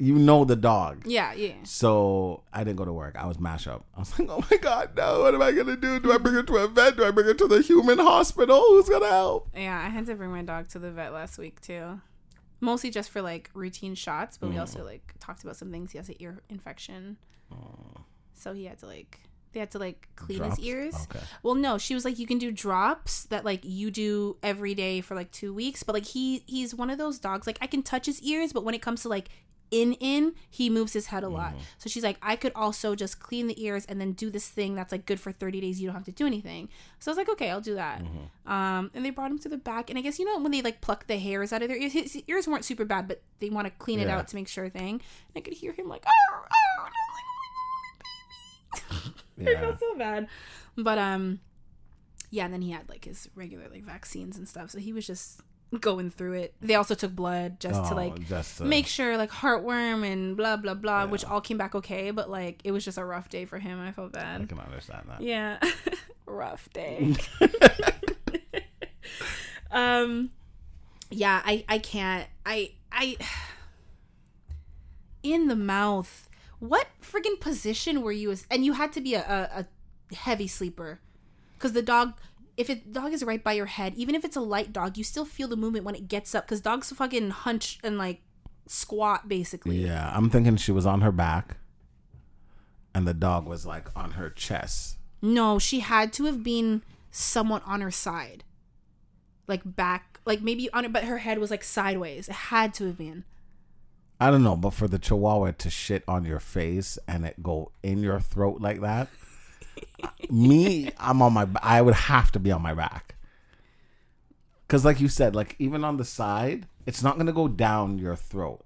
you know the dog. yeah, yeah. So I didn't go to work. I was mash up. I was like, oh my god, no! What am I gonna do? Do I bring her to a vet? Do I bring her to the human hospital? Who's gonna help? Yeah, I had to bring my dog to the vet last week too. Mostly just for like routine shots, but we Mm. also like talked about some things. He has an ear infection. So he had to like they had to like clean Drops? his ears. Okay. Well, no, she was like you can do drops that like you do every day for like 2 weeks, but like he he's one of those dogs like I can touch his ears, but when it comes to like in in he moves his head a lot Mm-hmm. so she's like i could also just clean the ears and then do this thing that's like good for 30 days you don't have to do anything so i was like okay i'll do that Mm-hmm. um and they brought him to the back and i guess you know when they like pluck the hairs out of their ears his ears weren't super bad but they want to clean it out to make sure thing and i could hear him like oh, oh, and I was like, oh, my baby. <laughs> <laughs> I felt so bad. But um yeah and then he had like his regular like vaccines and stuff so he was just going through it. They also took blood just to Oh, like just to- make sure like heartworm and blah blah blah which all came back okay but like it was just a rough day for him i felt bad. I can understand that. yeah. <laughs> Rough day. <laughs> Um yeah i i can't i i <sighs> in the mouth what friggin position were you as and you had to be a, a, a heavy sleeper because the dog if it dog is right by your head even if it's a light dog you still feel the movement when it gets up because dogs fucking hunch and like squat basically Yeah, I'm thinking she was on her back, and the dog was like on her chest. No, she had to have been somewhat on her side. Like back, like maybe on it, but her head was like sideways. It had to have been. I don't know, but for the chihuahua to shit on your face and it go in your throat like that, <laughs> me, I'm on my. I would have to be on my back. Cause like you said, like even on the side, it's not gonna go down your throat.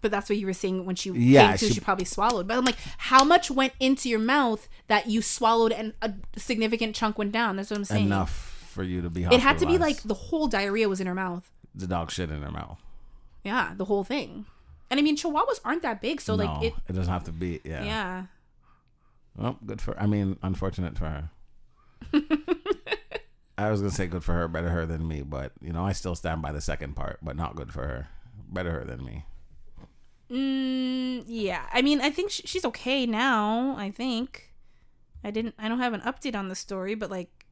But that's what you were saying when she Yeah, came to, she- she, probably swallowed. But I'm like, how much went into your mouth that you swallowed and a significant chunk went down? That's what I'm saying. Enough for you to be. It had to be like the whole diarrhea was in her mouth. the dog shit in her mouth. Yeah, the whole thing. And I mean, chihuahuas aren't that big, so no, like it. it doesn't have to be. Yeah. Yeah. Well, good for. I mean, unfortunate for her. <laughs> I was gonna say good for her, better her than me, but you know I still stand by the second part, but not good for her, better her than me. Mm, yeah. I mean, I think sh- she's okay now. I think. I didn't. I don't have an update on the story, but like.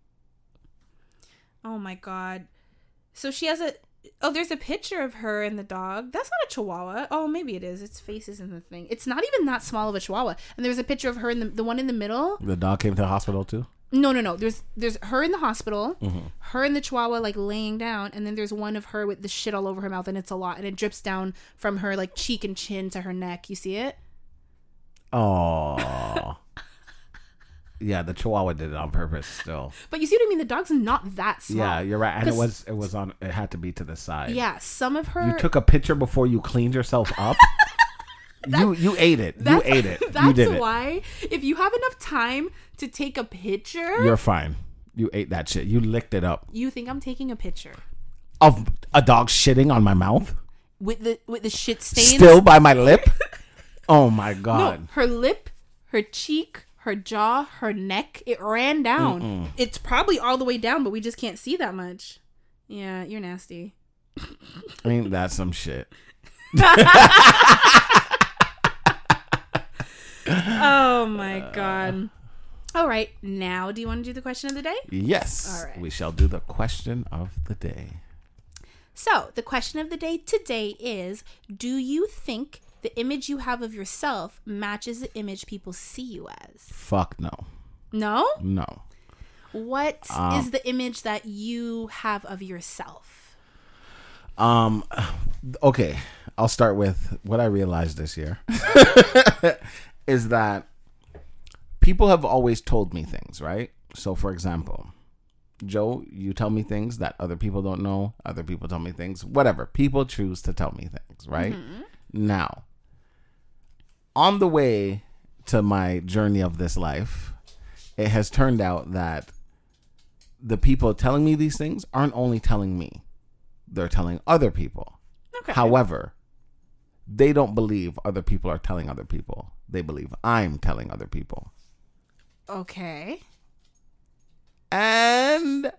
Oh my god. So she has a. Oh, there's a picture of her and the dog. That's not a chihuahua. Oh, maybe it is. Its face is in the thing. It's not even that small of a chihuahua. And there's a picture of her in the the one in the middle. The dog came to the hospital too. No, no, no. There's there's her in the hospital, mm-hmm. her and the chihuahua like laying down, and then there's one of her with the shit all over her mouth, and it's a lot, and it drips down from her like cheek and chin to her neck. You see it? Oh. <laughs> yeah, the Chihuahua did it on purpose. Still. But you see what I mean? The dog's not that small. Yeah, you're right, and it 'Cause- was it was on. It had to be to the side. Yeah, some of her. You took a picture before you cleaned yourself up. <laughs> you you ate it. You ate it. <laughs> That's you did it. why, if you have enough time to take a picture, You're fine. You ate that shit. You licked it up. you think I'm taking a picture Of a dog shitting on my mouth, with the with the shit stains. still by my lip. <laughs> Oh my god. no, god. her lip, her cheek, her jaw, her neck. It ran down. It's probably all the way down, but we just can't see that much. Yeah, you're nasty. Ain't that some shit? Oh my uh. god. All right, now do you want to do the question of the day? Yes. All right. We shall do the question of the day. So, the question of the day today is Do you think the image you have of yourself matches the image people see you as? Fuck no. No? No. What is Um, the image that you have of yourself? Um okay, I'll start with what I realized this year <laughs> is that people have always told me things, right? So for example, Joe, you tell me things that other people don't know, other people tell me things, whatever. People choose to tell me things, right? Now, on the way to my journey of this life, it has turned out that the people telling me these things aren't only telling me, they're telling other people. Okay. However, they don't believe other people are telling other people. They believe I'm telling other people. okay. And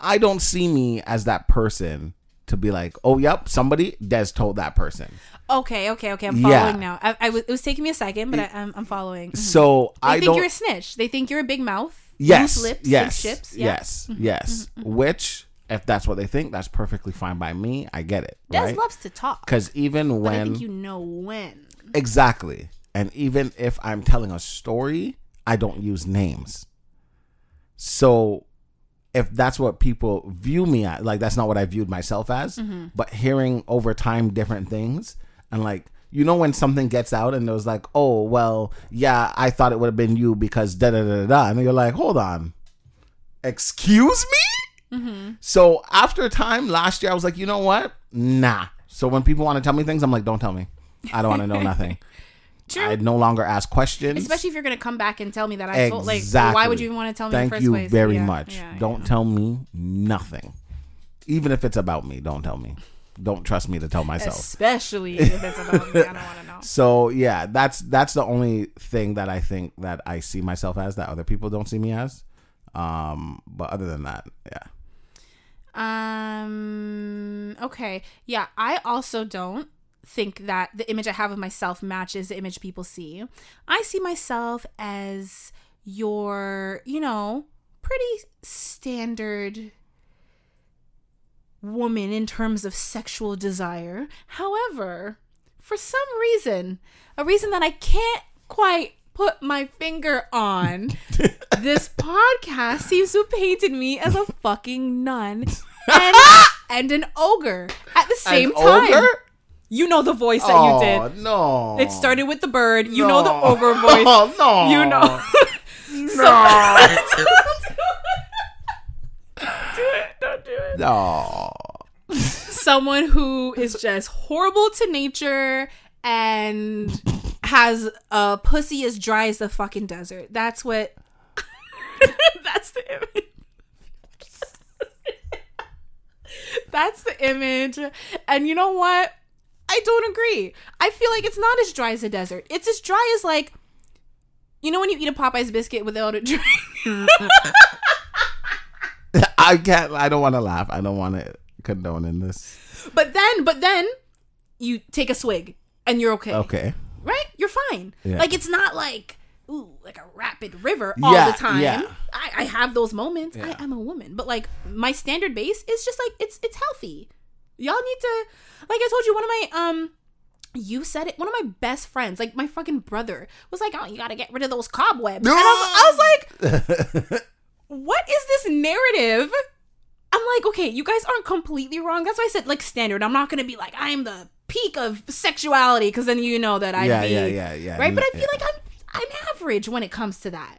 I don't see me as that person to be like, oh, yep, somebody, Des told that person. Okay, okay, okay. I'm Yeah. following now. I, I was, it was taking me a second, but I, I'm, I'm following. Mhm. So They I think don't. you're a snitch. They think you're a big mouth. yes, Loose lips, yes, ships. Yeah. Mm-hmm, yes, yes. Which, if that's what they think, that's perfectly fine by me. I get it. Des right? loves to talk. Because even when I think you know when. Exactly. And even if I'm telling a story, I don't use names. So if that's what people view me at, like that's not what I viewed myself as, Mm-hmm. but hearing over time different things and like you know when something gets out and it was like, "Oh, well, yeah, I thought it would have been you because da da da da,", da. and you're like, "Hold on. Excuse me?" Mm-hmm. So after a time last year, I was like, you know what? Nah. So when people want to tell me things, I'm like, don't tell me. I don't want to know <laughs> nothing. True. I no longer ask questions. Especially if you're gonna come back and tell me that I told like why would you even want to tell me Thank in the first you place? very Yeah, much. yeah, don't yeah. tell me nothing. Even if it's about me, don't tell me. Don't trust me to tell myself. Especially if it's about me. I don't want to know. <laughs> So yeah, that's that's the only thing that I think that I see myself as that other people don't see me as. Um, but other than that, yeah. Um. Okay. Yeah. I also don't think that the image I have of myself matches the image people see. I see myself as your, you know, pretty standard woman in terms of sexual desire. However, for some reason, a reason that I can't quite put my finger on, <laughs> this podcast seems to have painted me as a fucking nun <laughs> and, and an ogre at the same An time. ogre? You know the voice that oh, you did. No. It started with the bird. You know the No. ogre <laughs> voice. Oh, no. You know. <laughs> No. do it. Don't do it. no. Someone who is just horrible to nature and has a pussy as dry as the fucking desert. That's what. <laughs> That's the image. That's the image. And you know what? I don't agree. I feel like it's not as dry as a desert. It's as dry as like you know when you eat a Popeye's biscuit without a drink. I can't. I don't want to laugh. I don't want to condone in this. But then, but then, you take a swig and you're okay. Okay. Right? You're fine. Yeah. Like it's not like ooh, like a rapid river all Yeah, the time. yeah. I, I have those moments. Yeah. I am a woman, but like my standard base is just like it's it's healthy. Y'all need to, like I told you, one of my um. You said it. One of my best friends, like my fucking brother, was like, "Oh, you gotta get rid of those cobwebs." And I'm, I was like, <laughs> what is this narrative? I'm like, okay, you guys aren't completely wrong. That's why I said like standard. I'm not gonna be like I'm the peak of sexuality because then you know that I'd Yeah, be yeah, yeah, yeah. right. But I Yeah. feel like I'm I'm average when it comes to that.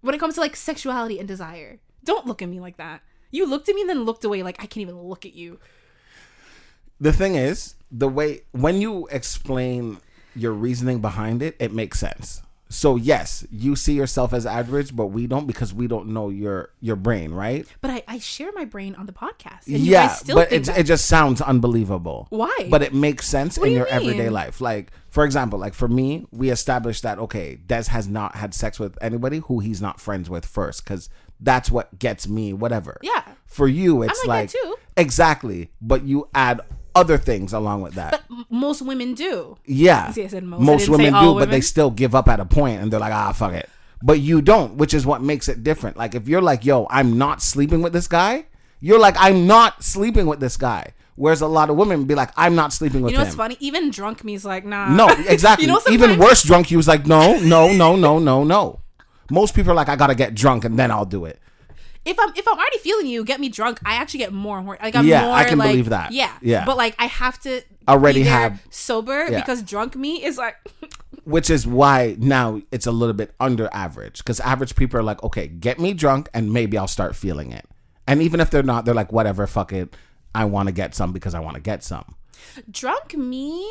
When it comes to like sexuality and desire. Don't look at me like that. You looked at me and then looked away like I can't even look at you. The thing is, the way when you explain your reasoning behind it, it makes sense. So yes, you see yourself as average, but we don't because we don't know your your brain, right? But I, I share my brain on the podcast. And you yeah, guys still but think it, that. it just sounds unbelievable. Why? But it makes sense What in your you everyday life. Like, for example, like for me, we established that okay, Des has not had sex with anybody who he's not friends with first, because that's what gets me whatever. Yeah. For you, it's like like, too. exactly, but you add other things along with that. but most women do. Yeah. See, most. I women do, all but they still give up at a point and they're like, ah, fuck it. But you don't, which is what makes it different. Like if you're like, yo, I'm not sleeping with this guy, you're like, I'm not sleeping with this guy. Whereas a lot of women be like, I'm not sleeping with You know him. what's funny? Even drunk me's like, nah. No, exactly. <laughs> you know, Even worse, drunk, he was like, no, no, no, no, no, no. Most people are like, I gotta get drunk and then I'll do it. If I'm if I'm already feeling you, get me drunk. I actually get more horny. Like I'm Yeah, more. I can like, believe that. Yeah, Yeah. But like I have to Already be have- sober Yeah. because drunk me is like <laughs> Which is why now it's a little bit under average. Because average people are like, okay, get me drunk and maybe I'll start feeling it. And even if they're not, they're like, whatever, fuck it. I want to get some because I want to get some. drunk me.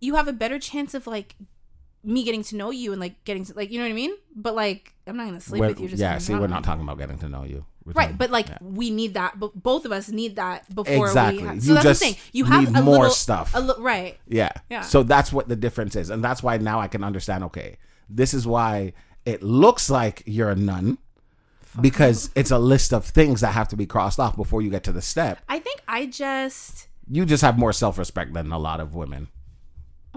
You have a better chance of like me getting to know you and like getting to like you know what I mean. But like I'm not gonna sleep We're- with you. Just yeah, see, we're not talking about getting to know you. We're Right, talking- but like yeah. we need that. But both of us need that before Exactly. we. Have, You so that's just the thing. You have more little stuff. A li- right. Yeah. Yeah. So that's what the difference is. And that's why now I can understand okay, this is why it looks like you're a nun because it's a list of things that have to be crossed off before you get to the step. I think I just. You just have more self respect than a lot of women.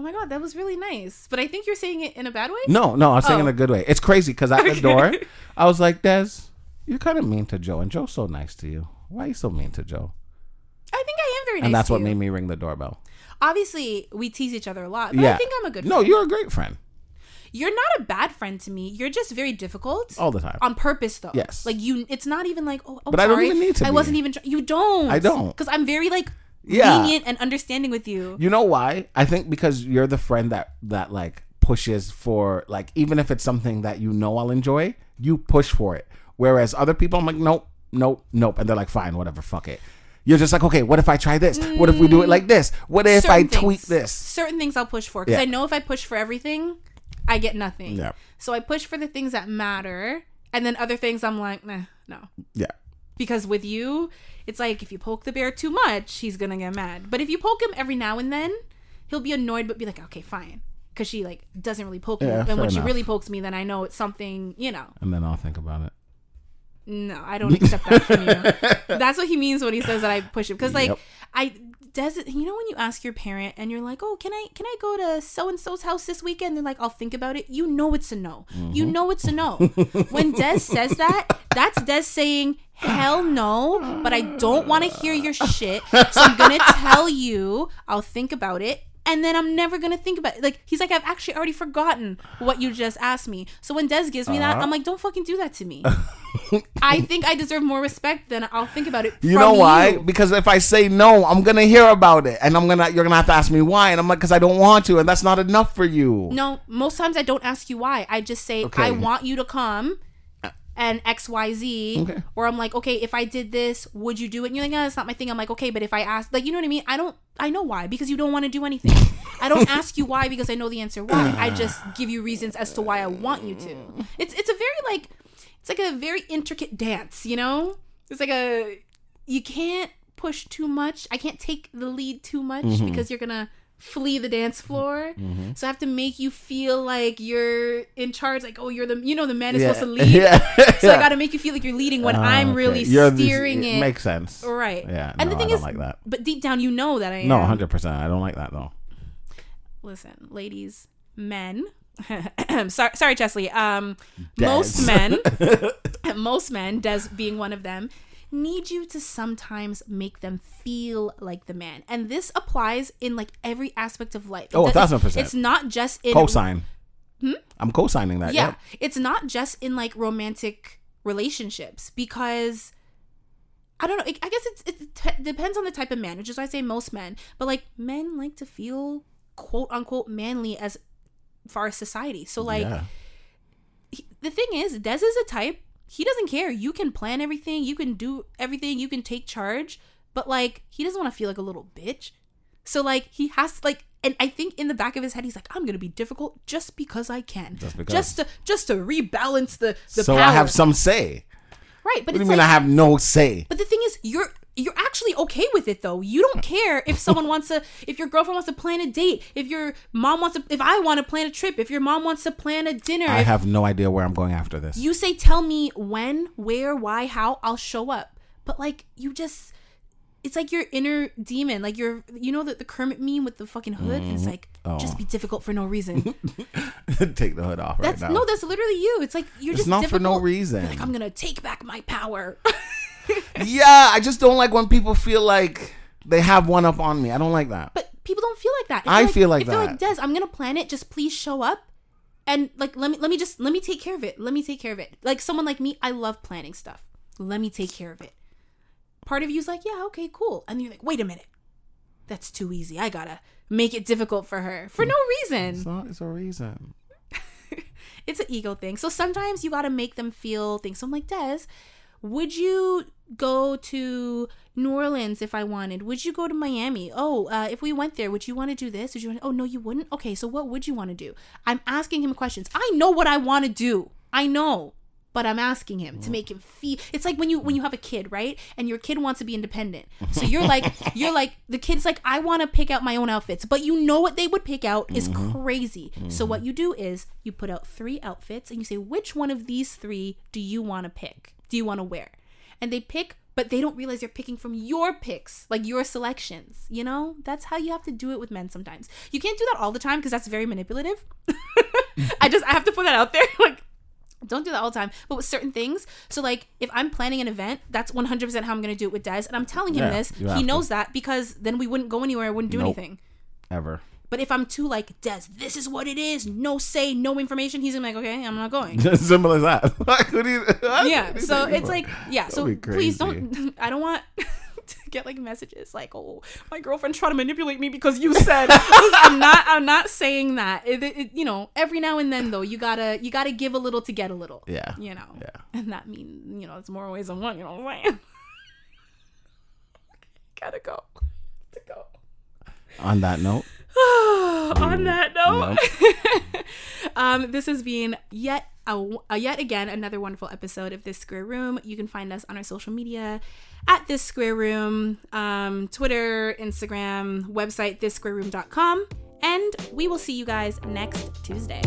Oh my god, that was really nice. But I think you're saying it in a bad way. No, no, I'm saying in Oh. a good way. It's crazy because at <laughs> the Okay. door, I was like, Des, you're kind of mean to Joe, and Joe's so nice to you. Why are you so mean to Joe? I think I am very nice. And that's what you. made me ring the doorbell. Obviously, we tease each other a lot, but yeah. I think I'm a good. No, friend. you're a great friend You're not a bad friend to me. You're just very difficult. all the time. on purpose though. Yes. Like you it's not even like oh, oh But I don't even need to I be. wasn't even tr- you don't. I don't. Cuz I'm very like Yeah. lenient and understanding with you. You know why? I think because you're the friend that that like pushes for like even if it's something that you know I'll enjoy, you push for it. Whereas other people, I'm like, nope, nope, nope, and they're like, fine, whatever, fuck it. You're just like, okay, what if I try this? What if we do it mm. like this? What if I things- tweak this? Certain things I'll push for cuz Yeah. I know if I push for everything, I get nothing. Yeah. So I push for the things that matter and then other things I'm like, nah, no. Yeah, Because with you, it's like if you poke the bear too much, he's gonna get mad. But if you poke him every now and then, he'll be annoyed, but be like, okay, fine. Because she like doesn't really poke me, Yeah, and fair when she really pokes me, then I know it's something, you know. and then I'll think about it. No, I don't accept that from you. <laughs> That's what he means when he says that I push him. Because like Yep. I does it. You know when you ask your parent and you're like, "Oh, can I can I go to so and so's house this weekend?" They're like, "I'll think about it." You know it's a no. You Mm-hmm. know it's a no. when Des says that, that's Des saying, "Hell no," but I don't want to hear your shit. So I'm gonna tell you. I'll think about it. And then I'm never gonna think about it. Like he's like, I've actually already forgotten what you just asked me. So when Des gives me that, Uh-huh. I'm like, don't fucking do that to me. <laughs> I think I deserve more respect than I'll think about it. You know why? you. Because if I say no, I'm gonna hear about it, and I'm gonna you're gonna have to ask me why, and I'm like, because I don't want to, and that's not enough for you. No, most times I don't ask you why. I just say Okay. I want you to come and X Y Z. Okay. Or I'm like, okay, if I did this, would you do it? And you're like, no, that's not my thing. I'm like, okay, but if I ask, like, you know what I mean? I don't. I know why because you don't want to do anything. I don't <laughs> ask you why because I know the answer why. I just give you reasons as to why I want you to. It's it's a very like it's like a very intricate dance, you know? It's like a you can't push too much. I can't take the lead too much Mm-hmm. because you're gonna flee the dance floor. Mm-hmm. So I have to make you feel like you're in charge. Like, oh, you're the you know the man is Yeah. supposed to lead. <laughs> Yeah. So I got to make you feel like you're leading when Ah, I'm okay. really You're steering it. Makes sense. right. Yeah. And no, the thing I don't is, like that. but deep down, you know that I am. No, hundred percent. I don't like that though. listen, ladies, men. <laughs> sorry, sorry, Chesley. Um, Des. most men, <laughs> most men, Des being one of them, need you to sometimes make them feel like the man, and this applies in like every aspect of life. Oh, a thousand percent. It's not just in Co-sign. Hmm? I'm co-signing that. yeah, it's not just in like romantic relationships because I don't know. I I guess it's, it t- depends on the type of man, which is why I say most men. But like men like to feel quote unquote manly as far as society. So like yeah. he- the thing is, Des is a type. He doesn't care. You can plan everything. You can do everything. You can take charge. But like he doesn't want to feel like a little bitch. So like he has to, like and I think in the back of his head he's like I'm gonna be difficult just because I can Just because. just to just to rebalance the the so power. I have some say. right but What do you mean like, I have no say? but the thing is you're you're actually okay with it though you don't care if someone wants to if your girlfriend wants to plan a date if your mom wants to if I want to plan a trip if your mom wants to plan a dinner I if have no idea where I'm going after this. you say tell me when where why how I'll show up but like you just it's like your inner demon like you're you know the, the Kermit meme with the fucking hood it's like mm-hmm. just Oh. be difficult for no reason <laughs> Take the hood off That's right now. no, that's literally you. It's like you're it's just not for no difficult. reason. Like I'm gonna take back my power. <laughs> yeah, I just don't like when people feel like they have one up on me. I don't like that. but people don't feel like that. I feel like if they're like that. Des, I'm gonna plan it. Just please show up, and like let me let me just let me take care of it. Let me take care of it. Like someone like me, I love planning stuff. Let me take care of it. Part of you's like, yeah, okay, cool, and you're like, wait a minute, that's too easy. I gotta make it difficult for her for no reason. It's not. It's a reason. <laughs> it's an ego thing. So sometimes you got to make them feel things. So I'm like, Des, would you go to New Orleans if I wanted? Would you go to Miami? Oh, uh, if we went there, would you want to do this? Would you want? oh no, you wouldn't. Okay, so what would you want to do? I'm asking him questions. I know what I want to do. I know. But I'm asking him to mm. make him feel. It's like when you when you have a kid, right? And your kid wants to be independent. <laughs> So you're like you're like the kid's like I want to pick out my own outfits, but you know what they would pick out is mm-hmm. crazy. So mm-hmm. what you do is you put out three outfits and you say which one of these three do you want to pick? Do you want to wear? And they pick, but they don't realize they're picking from your picks, like your selections. You know, that's how you have to do it with men sometimes. You can't do that all the time because that's very manipulative. <laughs> I just I have to put that out there, <laughs> like don't do that all the time but with certain things so like if i'm planning an event that's 100% how i'm going to do it with des and i'm telling him Yeah, this he knows that because then we wouldn't go anywhere I wouldn't do Nope. anything Ever. But if i'm too like des this is what it is no say no information he's gonna be like okay i'm not going. <laughs> Simple as that. <laughs> Like, what do you- <laughs> what? Yeah so it's like yeah so please don't i don't want to get like messages like oh my girlfriend's trying to manipulate me because you said. I'm not i'm not saying that. It, it- it- you know every now and then though you gotta you gotta give a little to get a little. Yeah. you know? Yeah. and that means you know it's more ways than one you know what i'm saying? Gotta go. To go. On that note, <sighs> On that note, <laughs> um, this has been yet a, a yet again another wonderful episode of This Square Room. You can find us on our social media at This Square Room, um, Twitter, Instagram, website, thissquareroom.com. And we will see you guys next Tuesday.